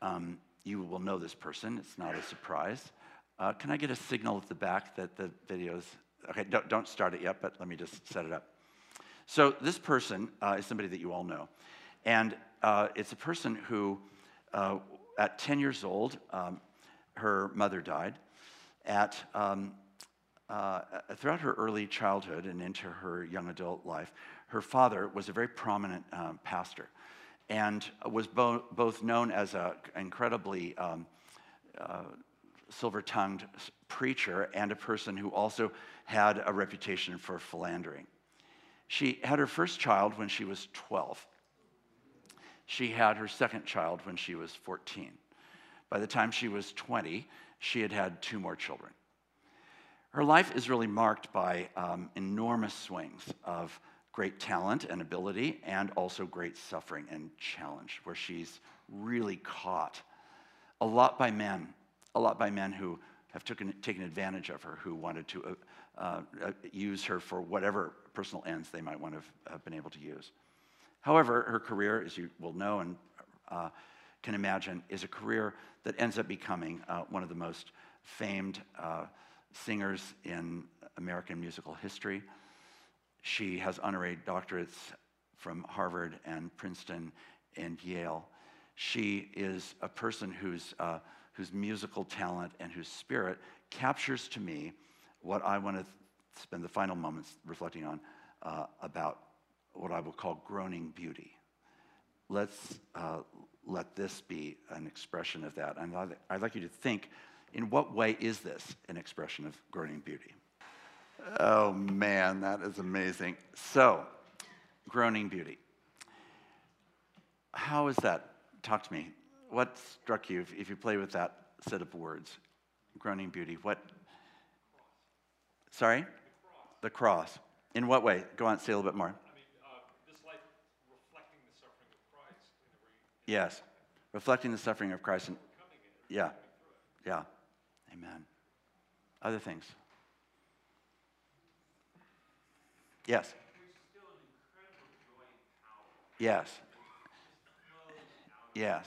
Um, you will know this person, it's not a surprise. Uh, can I get a signal at the back that the video's, okay, don't, don't start it yet, but let me just set it up. So, this person uh, is somebody that you all know. And uh, it's a person who, uh, at 10 years old, um, her mother died. At, um, uh, throughout her early childhood and into her young adult life, her father was a very prominent um, pastor and was bo- both known as an incredibly um, uh, silver tongued preacher and a person who also had a reputation for philandering. She had her first child when she was 12. She had her second child when she was 14. By the time she was 20, she had had two more children. Her life is really marked by um, enormous swings of great talent and ability, and also great suffering and challenge, where she's really caught a lot by men, a lot by men who have taken, taken advantage of her, who wanted to uh, uh, use her for whatever personal ends they might want to have, have, been able to use. However, her career, as you will know and uh, can imagine, is a career that ends up becoming uh, one of the most famed uh, singers in American musical history. She has honorary doctorates from Harvard and Princeton and Yale. She is a person whose, uh, whose musical talent and whose spirit captures to me what I want to spend the final moments reflecting on uh, about what I will call groaning beauty. Let's uh, let this be an expression of that. And I'd like you to think in what way is this an expression of groaning beauty? Oh man, that is amazing. So, groaning beauty. How is that? Talk to me. What struck you if, if you play with that set of words? Groaning beauty. What? Sorry? The cross. the cross. In what way? Go on, say a little bit more. I mean, uh, this life reflecting the suffering of Christ. yes, reflecting the suffering of Christ. And, yeah, yeah. Amen. Other things. Yes. Yes. Yes.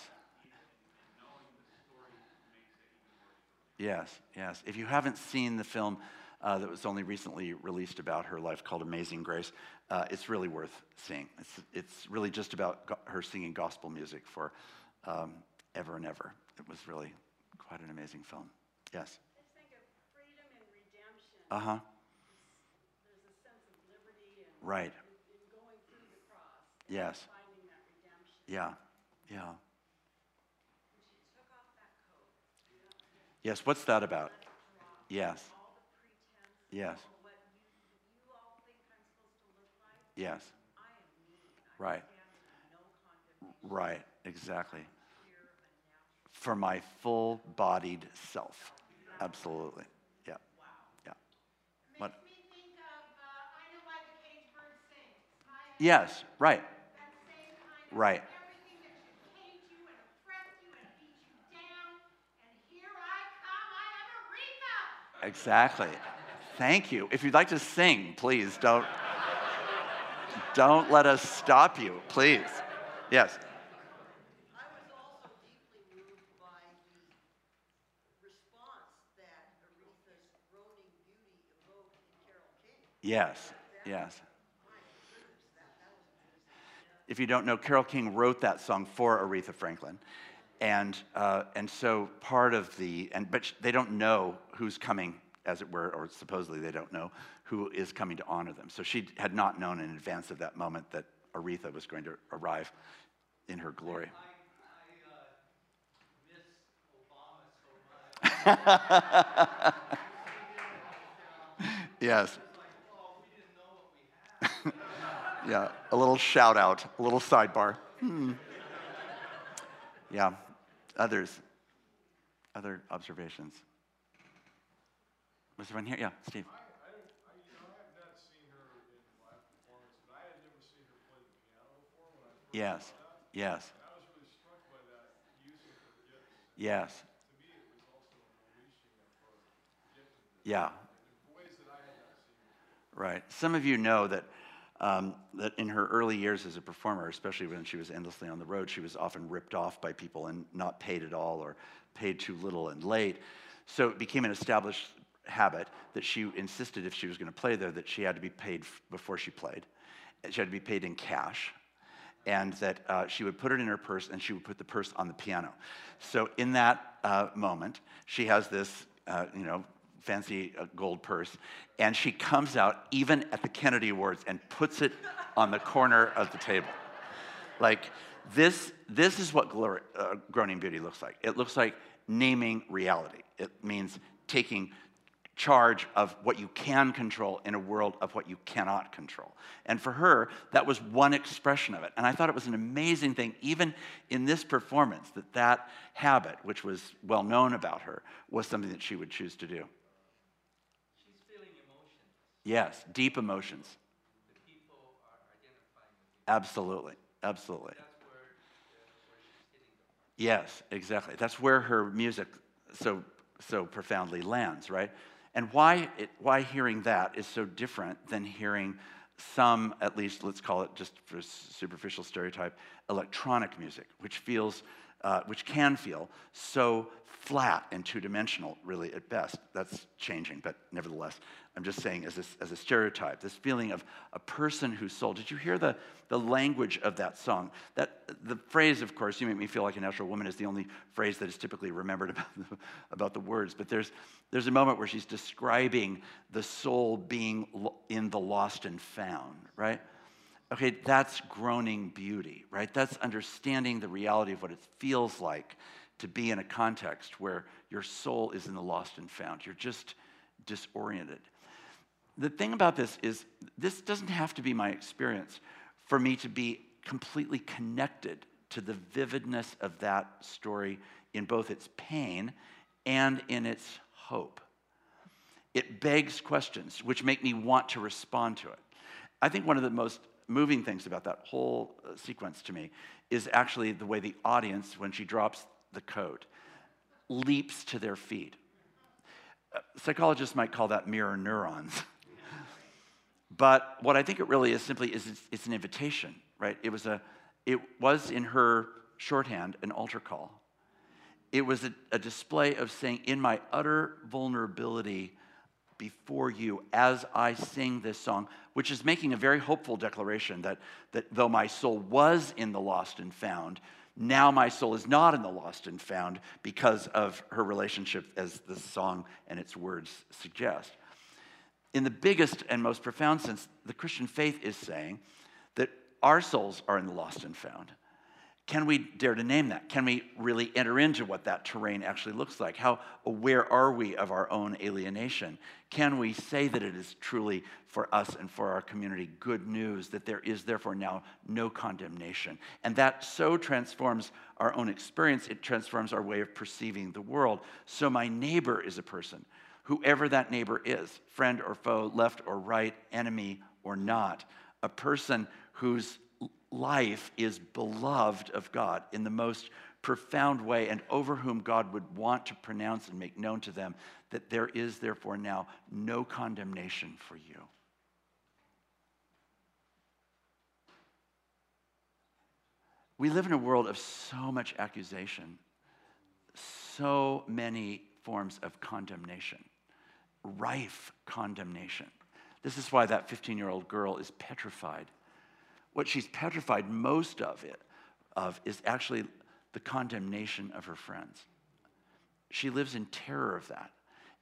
Yes, yes. If you haven't seen the film uh, that was only recently released about her life called Amazing Grace, uh, it's really worth seeing. It's, it's really just about go- her singing gospel music for um, ever and ever. It was really quite an amazing film. Yes. Uh huh. Right. Yes. Yeah. Yeah. Yes. What's that about? Yes. Yes. Yes. Right. Right. Exactly. For my full bodied self. Absolutely. Yeah. Wow. Yeah. What? Yes, right. Right. Exactly. Thank you. If you'd like to sing, please don't don't let us stop you, please. Yes. Yes, yes. If you don't know, Carole King wrote that song for Aretha Franklin. And, uh, and so part of the, and, but they don't know who's coming, as it were, or supposedly they don't know who is coming to honor them. So she had not known in advance of that moment that Aretha was going to arrive in her glory. I, I, uh, <laughs> yes. Yeah, a little shout out, a little sidebar. Hmm. Yeah, others, other observations. Was there one here? Yeah, Steve. Yes, yes. That was really struck by that. Yes. Yes. It was also a realization that Yeah. Right. Some of you know that um, that in her early years as a performer, especially when she was endlessly on the road, she was often ripped off by people and not paid at all or paid too little and late. So it became an established habit that she insisted if she was going to play there that she had to be paid before she played she had to be paid in cash, and that uh, she would put it in her purse and she would put the purse on the piano. So in that uh, moment, she has this, uh, you know, fancy uh, gold purse, and she comes out even at the Kennedy Awards and puts it on the corner of the table. Like this, this is what glory, uh, groaning beauty looks like. It looks like naming reality. It means taking charge of what you can control in a world of what you cannot control. And for her, that was one expression of it. And I thought it was an amazing thing, even in this performance, that that habit, which was well known about her, was something that she would choose to do. She's feeling emotions. Yes, deep emotions. The people are identifying with. Absolutely, absolutely. That's where, uh, where she's hitting them. Yes, exactly. That's where her music so so profoundly lands, right? And why it, why hearing that is so different than hearing some, at least let's call it just for superficial stereotype, electronic music, which feels, uh, which can feel so flat and two-dimensional, really at best. That's changing, but nevertheless, I'm just saying as a, as a stereotype, this feeling of a person whose soul. Did you hear the, the language of that song? That the phrase, of course, "You make me feel like a natural woman" is the only phrase that is typically remembered <laughs> about the, about the words. But there's there's a moment where she's describing the soul being in the lost and found, right? Okay, that's groaning beauty, right? That's understanding the reality of what it feels like to be in a context where your soul is in the lost and found. You're just disoriented. The thing about this is, this doesn't have to be my experience for me to be completely connected to the vividness of that story in both its pain and in its hope. It begs questions which make me want to respond to it. I think one of the most moving things about that whole uh, sequence to me is actually the way the audience, when she drops the coat, leaps to their feet. Uh, psychologists might call that mirror neurons. <laughs> but what I think it really is simply is it's, it's an invitation, right? It was a, it was in her shorthand an altar call. It was a, a display of saying, in my utter vulnerability before you, as I sing this song, which is making a very hopeful declaration that, that though my soul was in the lost and found, now my soul is not in the lost and found because of her relationship, as the song and its words suggest. In the biggest and most profound sense, the Christian faith is saying that our souls are in the lost and found. Can we dare to name that? Can we really enter into what that terrain actually looks like? How aware are we of our own alienation? Can we say that it is truly for us and for our community good news that there is therefore now no condemnation? And that so transforms our own experience, it transforms our way of perceiving the world. So my neighbor is a person, whoever that neighbor is, friend or foe, left or right, enemy or not, a person whose life is beloved of God in the most profound way, and over whom God would want to pronounce and make known to them that there is therefore now no condemnation for you. We live in a world of so much accusation, so many forms of condemnation, rife condemnation. This is why that 15 year old girl is petrified what she's petrified most of it of is actually the condemnation of her friends. She lives in terror of that.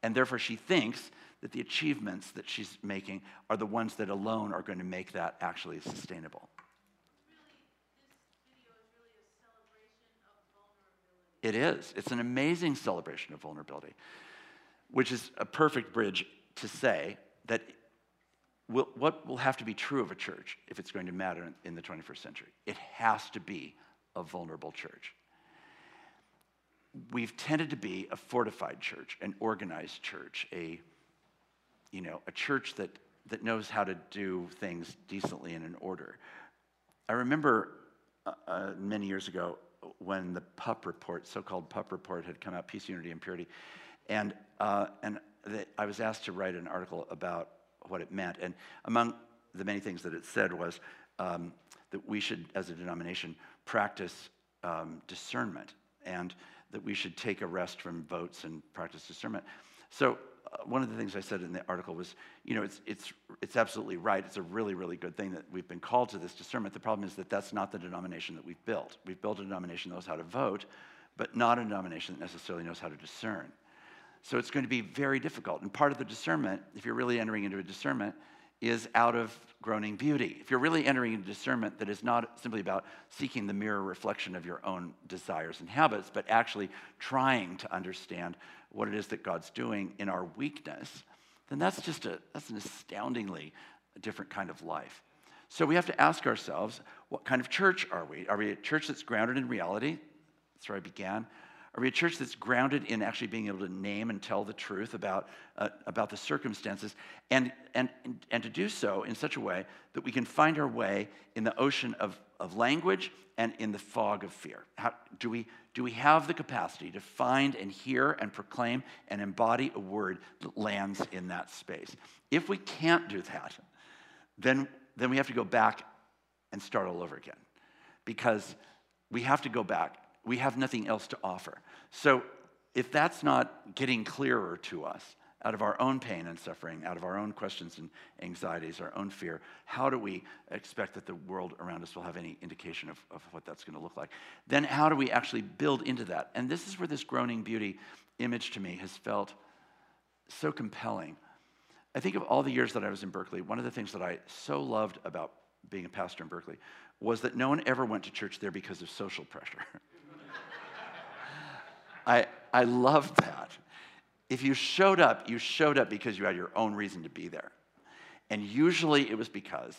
And therefore, she thinks that the achievements that she's making are the ones that alone are going to make that actually sustainable. It is. It's an amazing celebration of vulnerability, which is a perfect bridge to say that will, what will have to be true of a church if it's going to matter in the 21st century? It has to be a vulnerable church. We've tended to be a fortified church, an organized church, a, you know, a church that, that knows how to do things decently and in order. I remember uh, uh, many years ago when the PUP report, so-called PUP report, had come out, Peace, Unity, and Purity, and, uh, and the, I was asked to write an article about what it meant. And among the many things that it said was um, that we should, as a denomination, practice um, discernment and that we should take a rest from votes and practice discernment. So uh, one of the things I said in the article was, you know, it's, it's, it's absolutely right. It's a really, really good thing that we've been called to this discernment. The problem is that that's not the denomination that we've built. We've built a denomination that knows how to vote, but not a denomination that necessarily knows how to discern. So it's going to be very difficult. And part of the discernment, if you're really entering into a discernment, is out of groaning beauty. If you're really entering into discernment that is not simply about seeking the mirror reflection of your own desires and habits, but actually trying to understand what it is that God's doing in our weakness, then that's just a that's an astoundingly different kind of life. So we have to ask ourselves, what kind of church are we? Are we a church that's grounded in reality? That's where I began. Are we a church that's grounded in actually being able to name and tell the truth about, uh, about the circumstances and, and, and to do so in such a way that we can find our way in the ocean of, of language and in the fog of fear? How, do, we, do we have the capacity to find and hear and proclaim and embody a word that lands in that space? If we can't do that, then, then we have to go back and start all over again because we have to go back we have nothing else to offer. So if that's not getting clearer to us out of our own pain and suffering, out of our own questions and anxieties, our own fear, how do we expect that the world around us will have any indication of, of what that's going to look like? Then how do we actually build into that? And this is where this groaning beauty image to me has felt so compelling. I think of all the years that I was in Berkeley, one of the things that I so loved about being a pastor in Berkeley was that no one ever went to church there because of social pressure. <laughs> I, I loved that. If you showed up, you showed up because you had your own reason to be there. And usually it was because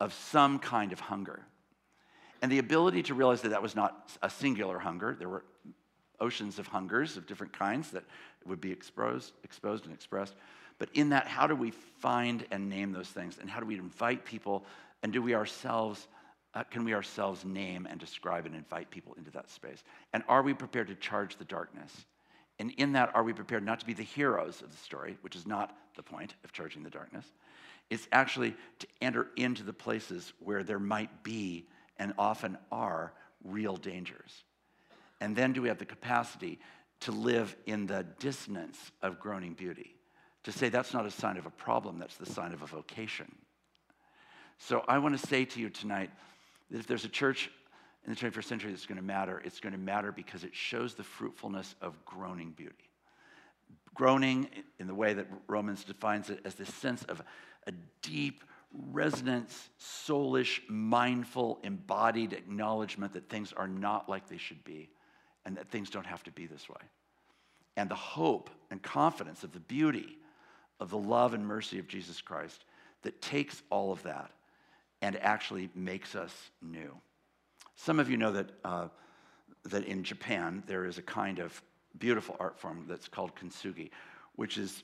of some kind of hunger. And the ability to realize that that was not a singular hunger, there were oceans of hungers of different kinds that would be exposed, exposed and expressed. But in that, how do we find and name those things? And how do we invite people? And do we ourselves uh, can we ourselves name and describe and invite people into that space? And are we prepared to charge the darkness? And in that, are we prepared not to be the heroes of the story, which is not the point of charging the darkness? It's actually to enter into the places where there might be and often are real dangers. And then do we have the capacity to live in the dissonance of groaning beauty? To say that's not a sign of a problem, that's the sign of a vocation. So I want to say to you tonight that if there's a church in the 21st century that's going to matter, it's going to matter because it shows the fruitfulness of groaning beauty. Groaning, in the way that Romans defines it, as this sense of a deep, resonance, soulish, mindful, embodied acknowledgement that things are not like they should be and that things don't have to be this way. And the hope and confidence of the beauty of the love and mercy of Jesus Christ that takes all of that and actually makes us new. Some of you know that, uh, that in Japan there is a kind of beautiful art form that's called kintsugi, which is,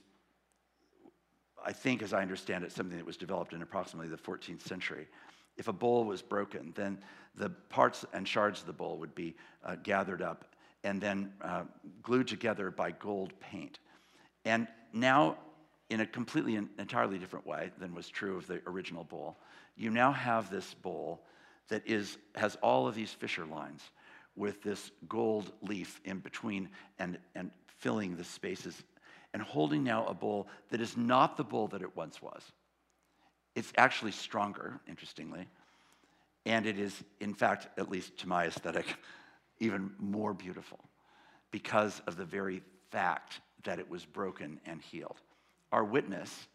I think, as I understand it, something that was developed in approximately the 14th century. If a bowl was broken, then the parts and shards of the bowl would be uh, gathered up and then uh, glued together by gold paint. And now, in a completely entirely different way than was true of the original bowl, you now have this bowl that is, has all of these fissure lines with this gold leaf in between and, and filling the spaces and holding now a bowl that is not the bowl that it once was. It's actually stronger, interestingly, and it is, in fact, at least to my aesthetic, <laughs> even more beautiful because of the very fact that it was broken and healed. Our witness,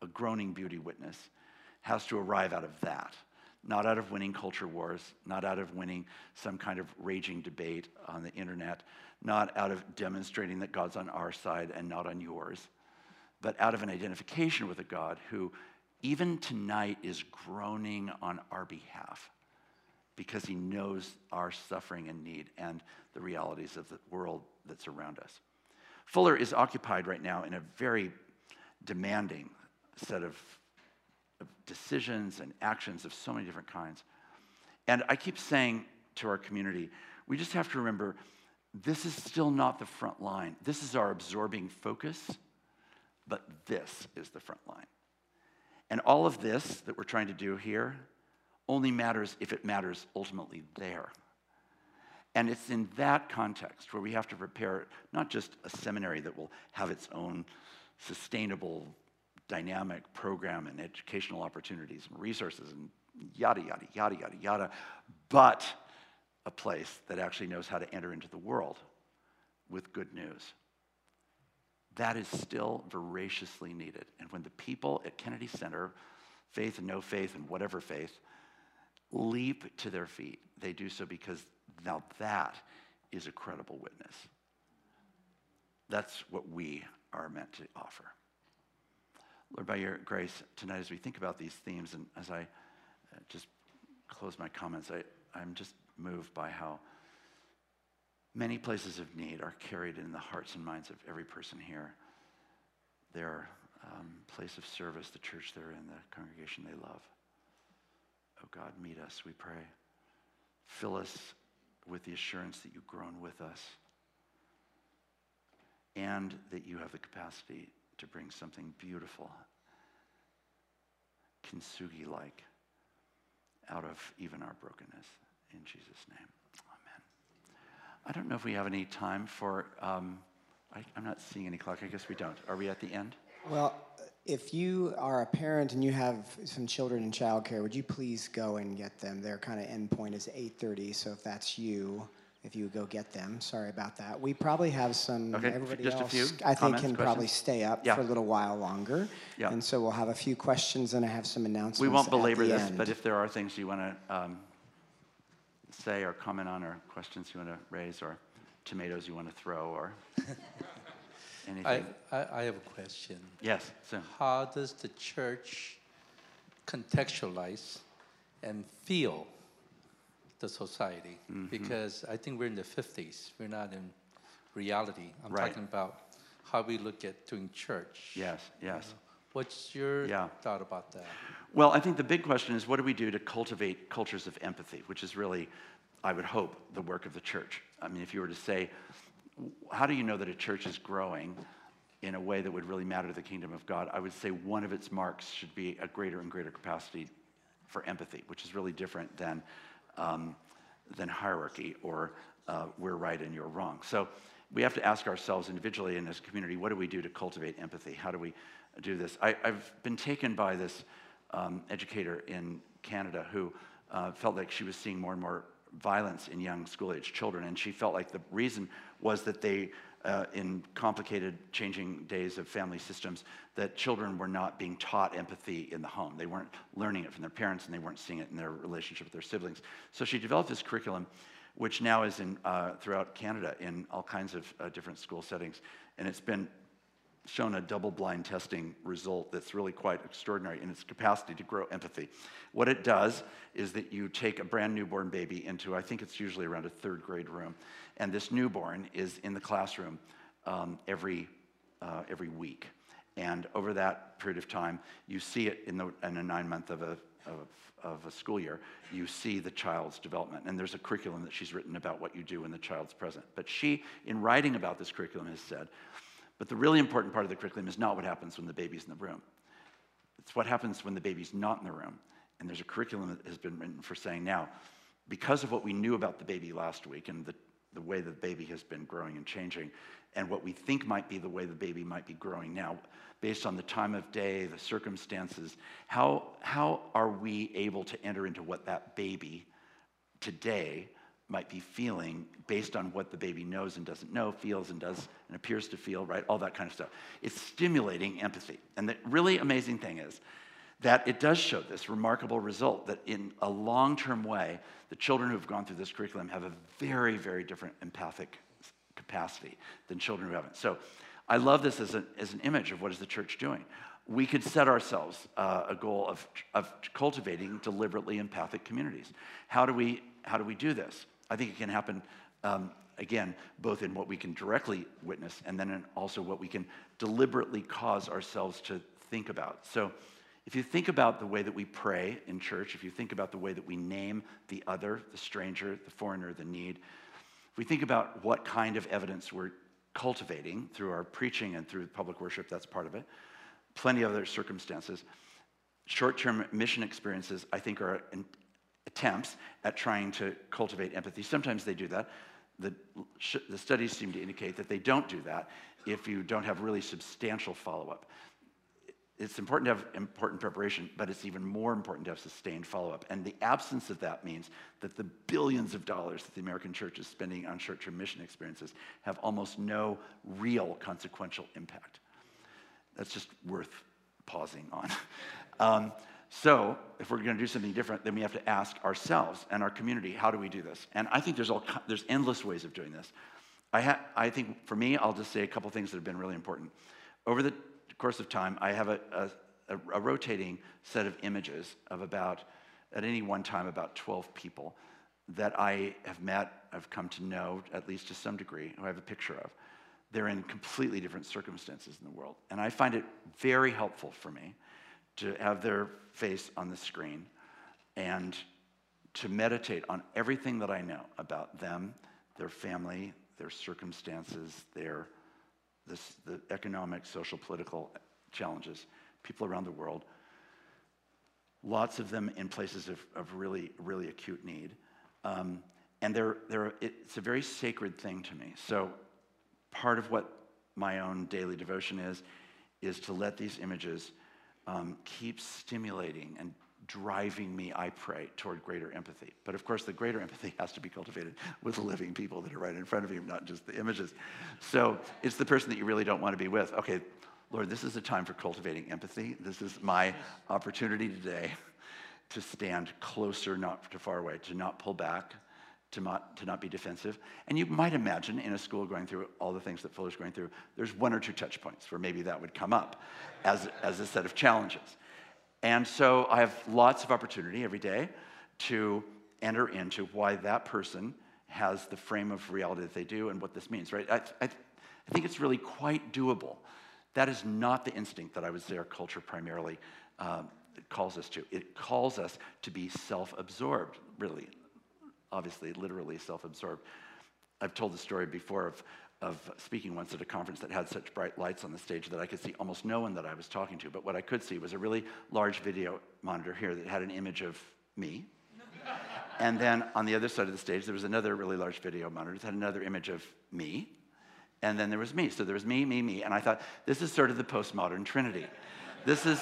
a groaning beauty witness, has to arrive out of that, not out of winning culture wars, not out of winning some kind of raging debate on the internet, not out of demonstrating that God's on our side and not on yours, but out of an identification with a God who, even tonight, is groaning on our behalf because he knows our suffering and need and the realities of the world that's around us. Fuller is occupied right now in a very demanding set of decisions and actions of so many different kinds. And I keep saying to our community, we just have to remember this is still not the front line. This is our absorbing focus, but this is the front line. And all of this that we're trying to do here only matters if it matters ultimately there. And it's in that context where we have to prepare not just a seminary that will have its own sustainable, dynamic program and educational opportunities and resources and yada, yada, yada, yada, yada, but a place that actually knows how to enter into the world with good news. That is still voraciously needed. And when the people at Kennedy Center, faith and no faith and whatever faith, leap to their feet, they do so because now that is a credible witness. That's what we are meant to offer. Lord, by your grace tonight, as we think about these themes, and as I uh, just close my comments, I, I'm just moved by how many places of need are carried in the hearts and minds of every person here. Their um, place of service, the church they're in, the congregation they love. Oh God, meet us, we pray. Fill us with the assurance that you've grown with us and that you have the capacity to bring something beautiful, kintsugi like, out of even our brokenness. In Jesus' name, amen. I don't know if we have any time for, um, I, I'm not seeing any clock. I guess we don't. Are we at the end? Well, if you are a parent and you have some children in childcare, would you please go and get them? Their kind of end point is 8:30, so if that's you, if you would go get them. Sorry about that. We probably have some. Okay, everybody just a else, few I think, comments, can probably stay up Yeah. for a little while longer. Yeah. And so we'll have a few questions and I have some announcements. We won't at belabor the this, end. but if there are things you want to um, say or comment on, or questions you want to raise, or tomatoes you want to throw, or <laughs> anything. I, I, I have a question. yes, so How does the church contextualize and feel the society? Mm-hmm. Because I think we're in the 50s, we're not in reality. I'm Right. talking about how we look at doing church. yes, yes. What's your Yeah. thought about that? Well, I think the big question is what do we do to cultivate cultures of empathy, which is really, I would hope, the work of the church. I mean, if you were to say, how do you know that a church is growing in a way that would really matter to the kingdom of God? I would say one of its marks should be a greater and greater capacity for empathy, which is really different than, um, than hierarchy or uh, we're right and you're wrong. So we have to ask ourselves individually and as a community, what do we do to cultivate empathy? How do we do this? I, I've been taken by this um, educator in Canada who uh, felt like she was seeing more and more violence in young school age children, and she felt like the reason was that they, uh, in complicated, changing days of family systems, that children were not being taught empathy in the home. They weren't learning it from their parents, and they weren't seeing it in their relationship with their siblings. So she developed this curriculum, which now is in uh, throughout Canada in all kinds of uh, different school settings, and it's been shown a double blind testing result that's really quite extraordinary in its capacity to grow empathy. What it does is that you take a brand newborn baby into, I think it's usually around a third grade room, and this newborn is in the classroom um, every, uh, every week. And over that period of time, you see it in, the, in a nine month of a, of, of a school year, you see the child's development. And there's a curriculum that she's written about what you do when the child's present. But she, in writing about this curriculum, has said, but the really important part of the curriculum is not what happens when the baby's in the room. It's what happens when the baby's not in the room. And there's a curriculum that has been written for saying now, because of what we knew about the baby last week and the, the way the baby has been growing and changing, and what we think might be the way the baby might be growing now, based on the time of day, the circumstances, how, how are we able to enter into what that baby today might be feeling based on what the baby knows and doesn't know, feels and does and appears to feel, right? All that kind of stuff. It's stimulating empathy. And the really amazing thing is that it does show this remarkable result that in a long term way, the children who have gone through this curriculum have a very, very different empathic capacity than children who haven't. So I love this as, a, as an image of what is the church doing. We could set ourselves uh, a goal of, of cultivating deliberately empathic communities. How do we, how do, we do this? I think it can happen, um, again, both in what we can directly witness and then also what we can deliberately cause ourselves to think about. So if you think about the way that we pray in church, if you think about the way that we name the other, the stranger, the foreigner, the need, if we think about what kind of evidence we're cultivating through our preaching and through public worship, that's part of it. Plenty of other circumstances. Short term mission experiences, I think, are an attempts at trying to cultivate empathy. Sometimes they do that. The, the studies seem to indicate that they don't do that. if you don't have really substantial follow up. It's important to have important preparation, but it's even more important to have sustained follow up. And the absence of that means that the billions of dollars that the American church is spending on short term mission experiences have almost no real consequential impact. That's just worth pausing on. <laughs> Um, so, if we're going to do something different, then we have to ask ourselves and our community, how do we do this? And I think there's, all, there's endless ways of doing this. I, ha- I think for me, I'll just say a couple things that have been really important. Over the course of time, I have a, a, a rotating set of images of about, at any one time, about 12 people that I have met, I've come to know, at least to some degree, who I have a picture of. They're in completely different circumstances in the world. And I find it very helpful for me to have their face on the screen and to meditate on everything that I know about them, their family, their circumstances, their this, the economic, social, political challenges, people around the world, lots of them in places of, of really, really acute need. Um, and they're, they're, it's a very sacred thing to me. So part of what my own daily devotion is, is to let these images um, keep stimulating and driving me, I pray, toward greater empathy. But of course, the greater empathy <laughs> has to be cultivated with living people that are right in front of you, not just the images. So it's the person that you really don't want to be with. Okay, Lord, this is a time for cultivating empathy. This is my opportunity today to stand closer, not too far away, to not pull back, to not, to not be defensive. And you might imagine in a school going through all the things that Fuller's going through, there's one or two touch points where maybe that would come up as, as a set of challenges. And so I have lots of opportunity every day to enter into why that person has the frame of reality that they do and what this means, right? I, I, I think it's really quite doable. That is not the instinct that I would say our culture primarily um, calls us to. It calls us to be self absorbed, really, obviously, literally self absorbed. I've told the story before of, of speaking once at a conference that had such bright lights on the stage that I could see almost no one that I was talking to. But what I could see was a really large video monitor here that had an image of me. <laughs> and then on the other side of the stage, there was another really large video monitor that had another image of me. And then there was me. So there was me, me, me. And I thought, this is sort of the postmodern trinity. This is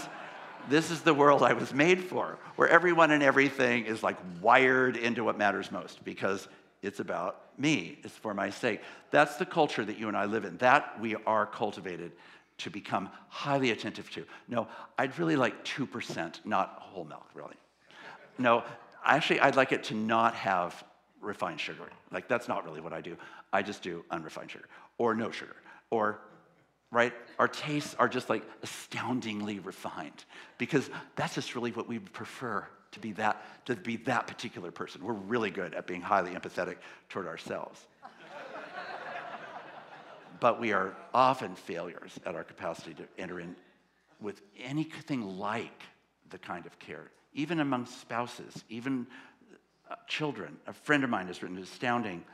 this is the world I was made for, where everyone and everything is like wired into what matters most because it's about me, it's for my sake. That's the culture that you and I live in. That we are cultivated to become highly attentive to. No, I'd really like 2%, not whole milk, really. No, actually, I'd like it to not have refined sugar. Like, that's not really what I do. I just do unrefined sugar or no sugar or right? Our tastes are just like astoundingly refined because that's just really what we prefer to be that to be that particular person. We're really good at being highly empathetic toward ourselves. but we are often failures at our capacity to enter in with anything like the kind of care, even among spouses, even uh, children. A friend of mine has written an astounding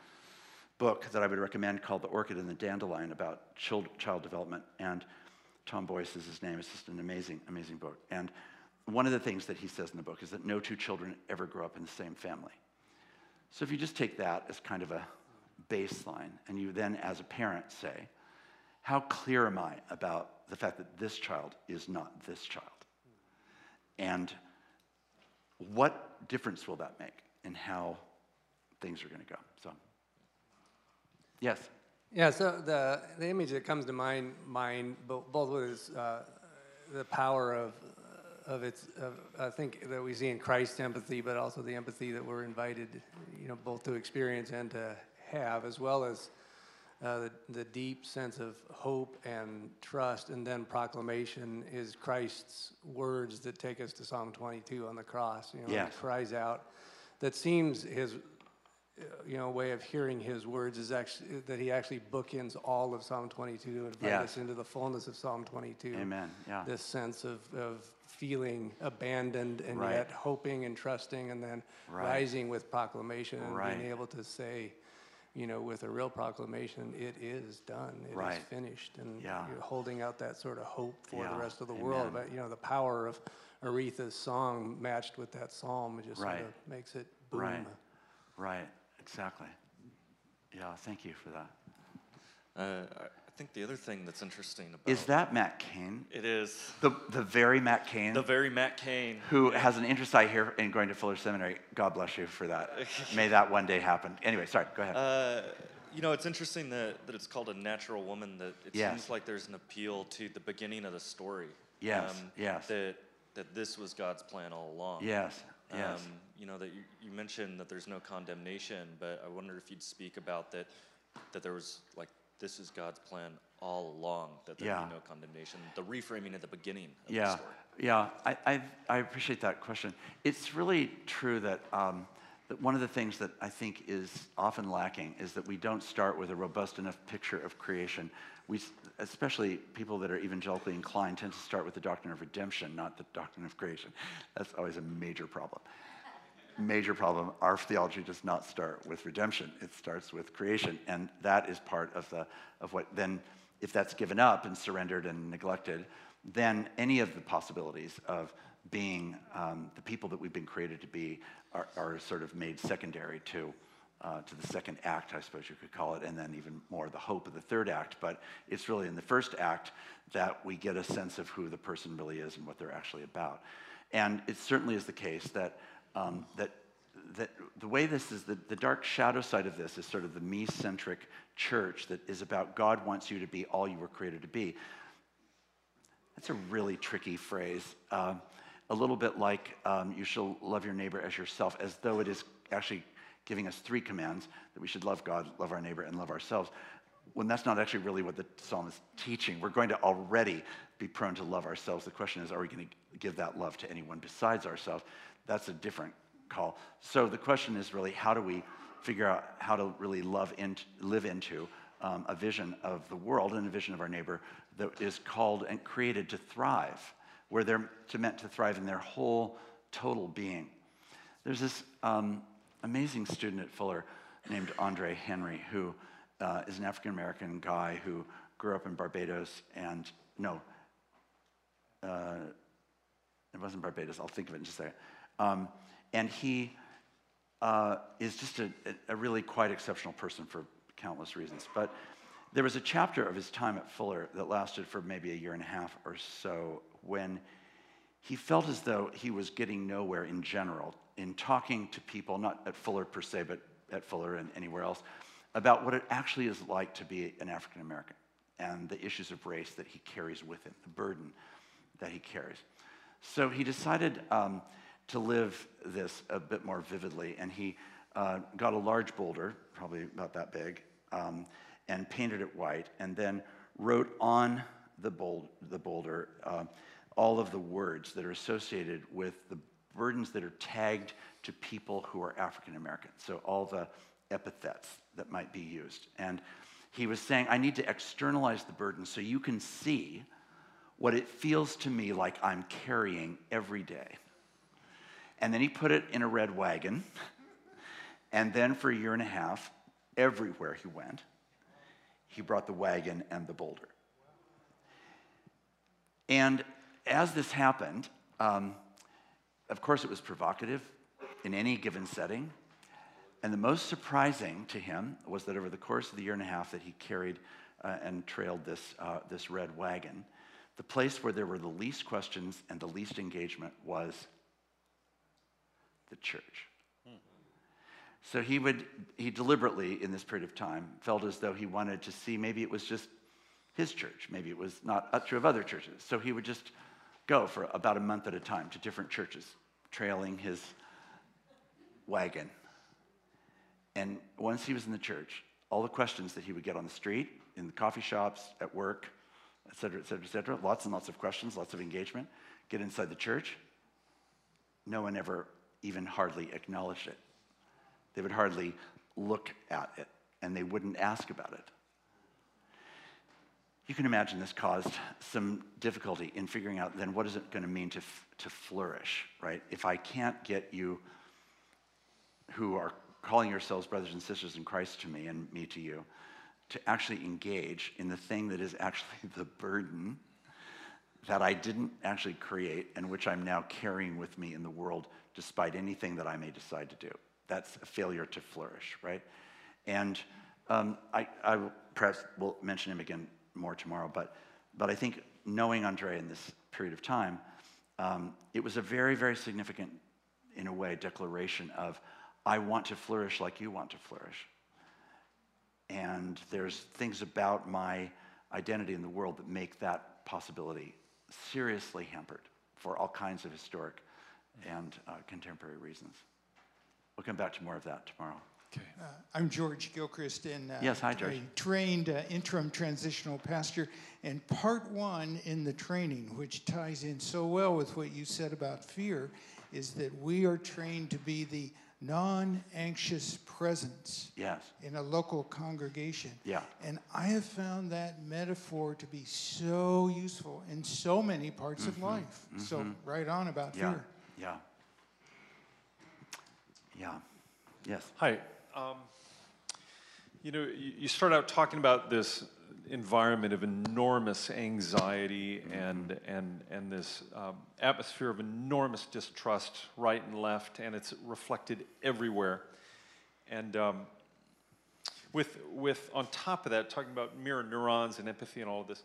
book that I would recommend called The Orchid and the Dandelion about child, child development. And Tom Boyce is his name. It's just an amazing, amazing book. And one of the things that he says in the book is that no two children ever grow up in the same family. So if you just take that as kind of a baseline, and you then, as a parent, say, how clear am I about the fact that this child is not this child? And what difference will that make in how things are going to go? So. Yes. Yeah, so the, the image that comes to mind, mind both with uh, the power of, of its, of, I think that we see in Christ's empathy, but also the empathy that we're invited, you know, both to experience and to have, as well as uh, the, the deep sense of hope and trust, and then proclamation is Christ's words that take us to Psalm 22 on the cross. You know, yes. he cries out. That seems his you know, way of hearing his words is actually that he actually bookends all of Psalm 22 to invite yes. us into the fullness of Psalm 22. Amen. Yeah. This sense of, of feeling abandoned and right. yet hoping and trusting and then right. rising with proclamation and right. being able to say, you know, with a real proclamation, it is done, it is finished. And yeah. you're holding out that sort of hope for yeah. the rest of the Amen. world. But, you know, the power of Aretha's song matched with that psalm just sort of makes it boom. Right. Right. Exactly. Yeah, thank you for that. Uh, I think the other thing that's interesting about Is that Matt Cain. it is The, the very Matt Cain. the very Matt Cain who has an interest I hear in going to Fuller Seminary. God bless you for that. <laughs> May that one day happen. Anyway, sorry, go ahead. Uh, you know, it's interesting that, that it's called a natural woman. That it Yes. seems like there's an appeal to the beginning of the story. Yes, yes. That that this was God's plan all along. yes, yes. Um, you know that you, you mentioned that there's no condemnation, but I wonder if you'd speak about that. That there was like this is God's plan all along. That there Yeah. be no condemnation. The reframing at the beginning of the Yeah, story. yeah. I, I, I appreciate that question. It's really true that, um, that one of the things that I think is often lacking is that we don't start with a robust enough picture of creation. We, especially people that are evangelically inclined, tend to start with the doctrine of redemption, not the doctrine of creation. That's always a major problem. Major problem. Our theology does not start with redemption. It starts with creation, and that is part of the of what then, if that's given up and surrendered and neglected, then any of the possibilities of being um, the people that we've been created to be are, are sort of made secondary to, uh, to the second act, I suppose you could call it, and then even more the hope of the third act. But it's really in the first act that we get a sense of who the person really is and what they're actually about. And it certainly is the case that, um, that, that the way this is, the, the dark shadow side of this is sort of the me centric church that is about God wants you to be all you were created to be. That's a really tricky phrase. Um, a little bit like um, you shall love your neighbor as yourself, as though it is actually giving us three commands that we should love God, love our neighbor, and love ourselves. When that's not actually really what the psalm is teaching. We're going to already be prone to love ourselves. The question is, are we going to give that love to anyone besides ourselves? That's a different call. So the question is really, how do we figure out how to really love in, live into um, a vision of the world and a vision of our neighbor that is called and created to thrive, where they're to meant to thrive in their whole total being. There's this um, amazing student at Fuller named Andre Henry, who uh, is an African American guy who grew up in Barbados and, no, uh, it wasn't Barbados, I'll think of it in just a second. Um, and he uh, is just a, a really quite exceptional person for countless reasons. But there was a chapter of his time at Fuller that lasted for maybe a year and a half or so when he felt as though he was getting nowhere in general in talking to people, not at Fuller per se, but at Fuller and anywhere else, about what it actually is like to be an African American and the issues of race that he carries with him, the burden that he carries. So he decided um, to live this a bit more vividly, and he uh, got a large boulder, probably about that big, um, and painted it white, and then wrote on the, bold, the boulder uh, all of the words that are associated with the burdens that are tagged to people who are African American. So all the epithets that might be used. And he was saying, I need to externalize the burden so you can see what it feels to me like I'm carrying every day. And then he put it in a red wagon. And then for a year and a half, everywhere he went, he brought the wagon and the boulder. And as this happened, um, of course, it was provocative in any given setting. And the most surprising to him was that over the course of the year and a half that he carried uh, and trailed this, uh, this red wagon, the place where there were the least questions and the least engagement was the church. So he would, he deliberately, in this period of time, felt as though he wanted to see maybe it was just his church, maybe it was not true of other churches. So he would just go for about a month at a time to different churches, trailing his wagon. And once he was in the church, all the questions that he would get on the street, in the coffee shops, at work, et cetera, et cetera, et cetera, lots and lots of questions, lots of engagement, get inside the church, no one ever even hardly acknowledged it. They would hardly look at it, and they wouldn't ask about it. You can imagine this caused some difficulty in figuring out then what is it going to mean to, f- to flourish, right? If I can't get you who are calling yourselves brothers and sisters in Christ to me and me to you to actually engage in the thing that is actually <laughs> the burden that I didn't actually create and which I'm now carrying with me in the world despite anything that I may decide to do. That's a failure to flourish, right? And um, I, I will perhaps will mention him again more tomorrow. But, but I think knowing Andre in this period of time, um, it was a very, very significant, in a way, declaration of, I want to flourish like you want to flourish. And there's things about my identity in the world that make that possibility seriously hampered for all kinds of historic and uh, contemporary reasons. We'll come back to more of that tomorrow. Okay. Uh, I'm George Gilchrist, and uh, Yes, hi, George. a trained uh, interim transitional pastor. And part one in the training, which ties in so well with what you said about fear, is that we are trained to be the non-anxious presence Yes. in a local congregation. Yeah. And I have found that metaphor to be so useful in so many parts of life. So right on about Mm-hmm. Yeah. fear. Yeah. Yeah. Yes. Hi. Um, you know, you, you start out talking about this environment of enormous anxiety and, and, and this um, atmosphere of enormous distrust right and left, and it's reflected everywhere. And um, with, with, on top of that, talking about mirror neurons and empathy and all of this,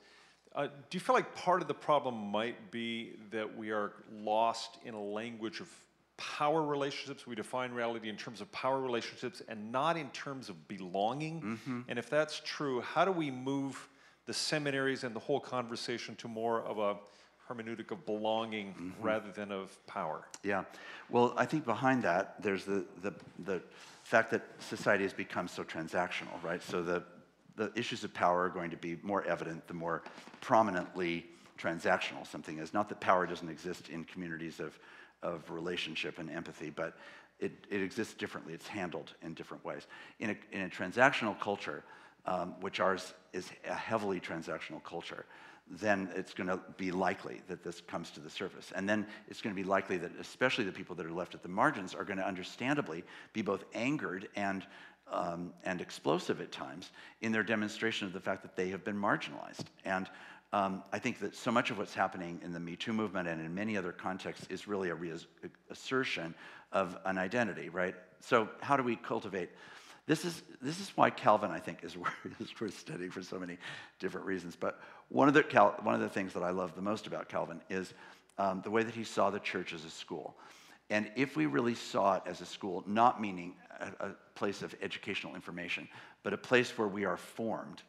uh, do you feel like part of the problem might be that we are lost in a language of power relationships? We define reality in terms of power relationships and not in terms of belonging. And if that's true, how do we move the seminaries and the whole conversation to more of a hermeneutic of belonging rather than of power? Yeah. Well, I think behind that, there's the, the, the fact that society has become so transactional, right? So the, the issues of power are going to be more evident the more prominently transactional something is. Not that power doesn't exist in communities of, of relationship and empathy, but it, it exists differently. It's handled in different ways. In a, in a transactional culture, um, which ours is a heavily transactional culture, then it's going to be likely that this comes to the surface. And then it's going to be likely that, especially the people that are left at the margins, are going to understandably be both angered and, um, and explosive at times in their demonstration of the fact that they have been marginalized. And um, I think that so much of what's happening in the Me Too movement and in many other contexts is really a reassertion of an identity, right? So, how do we cultivate? This is, this is why Calvin, I think, is, <laughs> worth- is worth studying for so many different reasons. But one of the, Cal, one of the things that I love the most about Calvin is um, the way that he saw the church as a school. And if we really saw it as a school, not meaning a, a place of educational information, but a place where we are formed,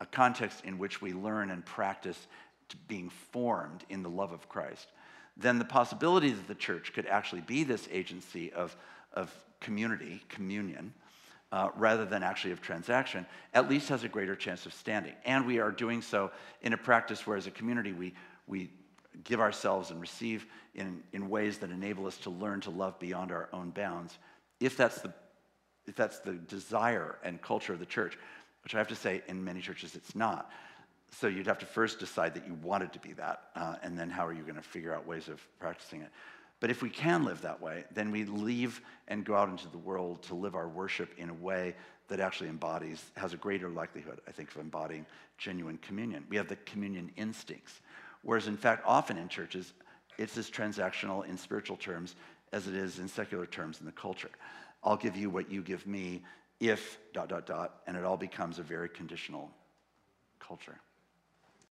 a context in which we learn and practice being formed in the love of Christ, then the possibility that the church could actually be this agency of, of community, communion, uh, rather than actually of transaction, at least has a greater chance of standing. And we are doing so in a practice where, as a community, we, we give ourselves and receive in, in ways that enable us to learn to love beyond our own bounds, if that's the, if that's the desire and culture of the church, which I have to say, in many churches, it's not. So you'd have to first decide that you wanted to be that, uh, and then how are you going to figure out ways of practicing it? But if we can live that way, then we leave and go out into the world to live our worship in a way that actually embodies, has a greater likelihood, I think, of embodying genuine communion. We have the communion instincts. Whereas, in fact, often in churches, it's as transactional in spiritual terms as it is in secular terms in the culture. I'll give you what you give me if dot, dot, dot, and it all becomes a very conditional culture.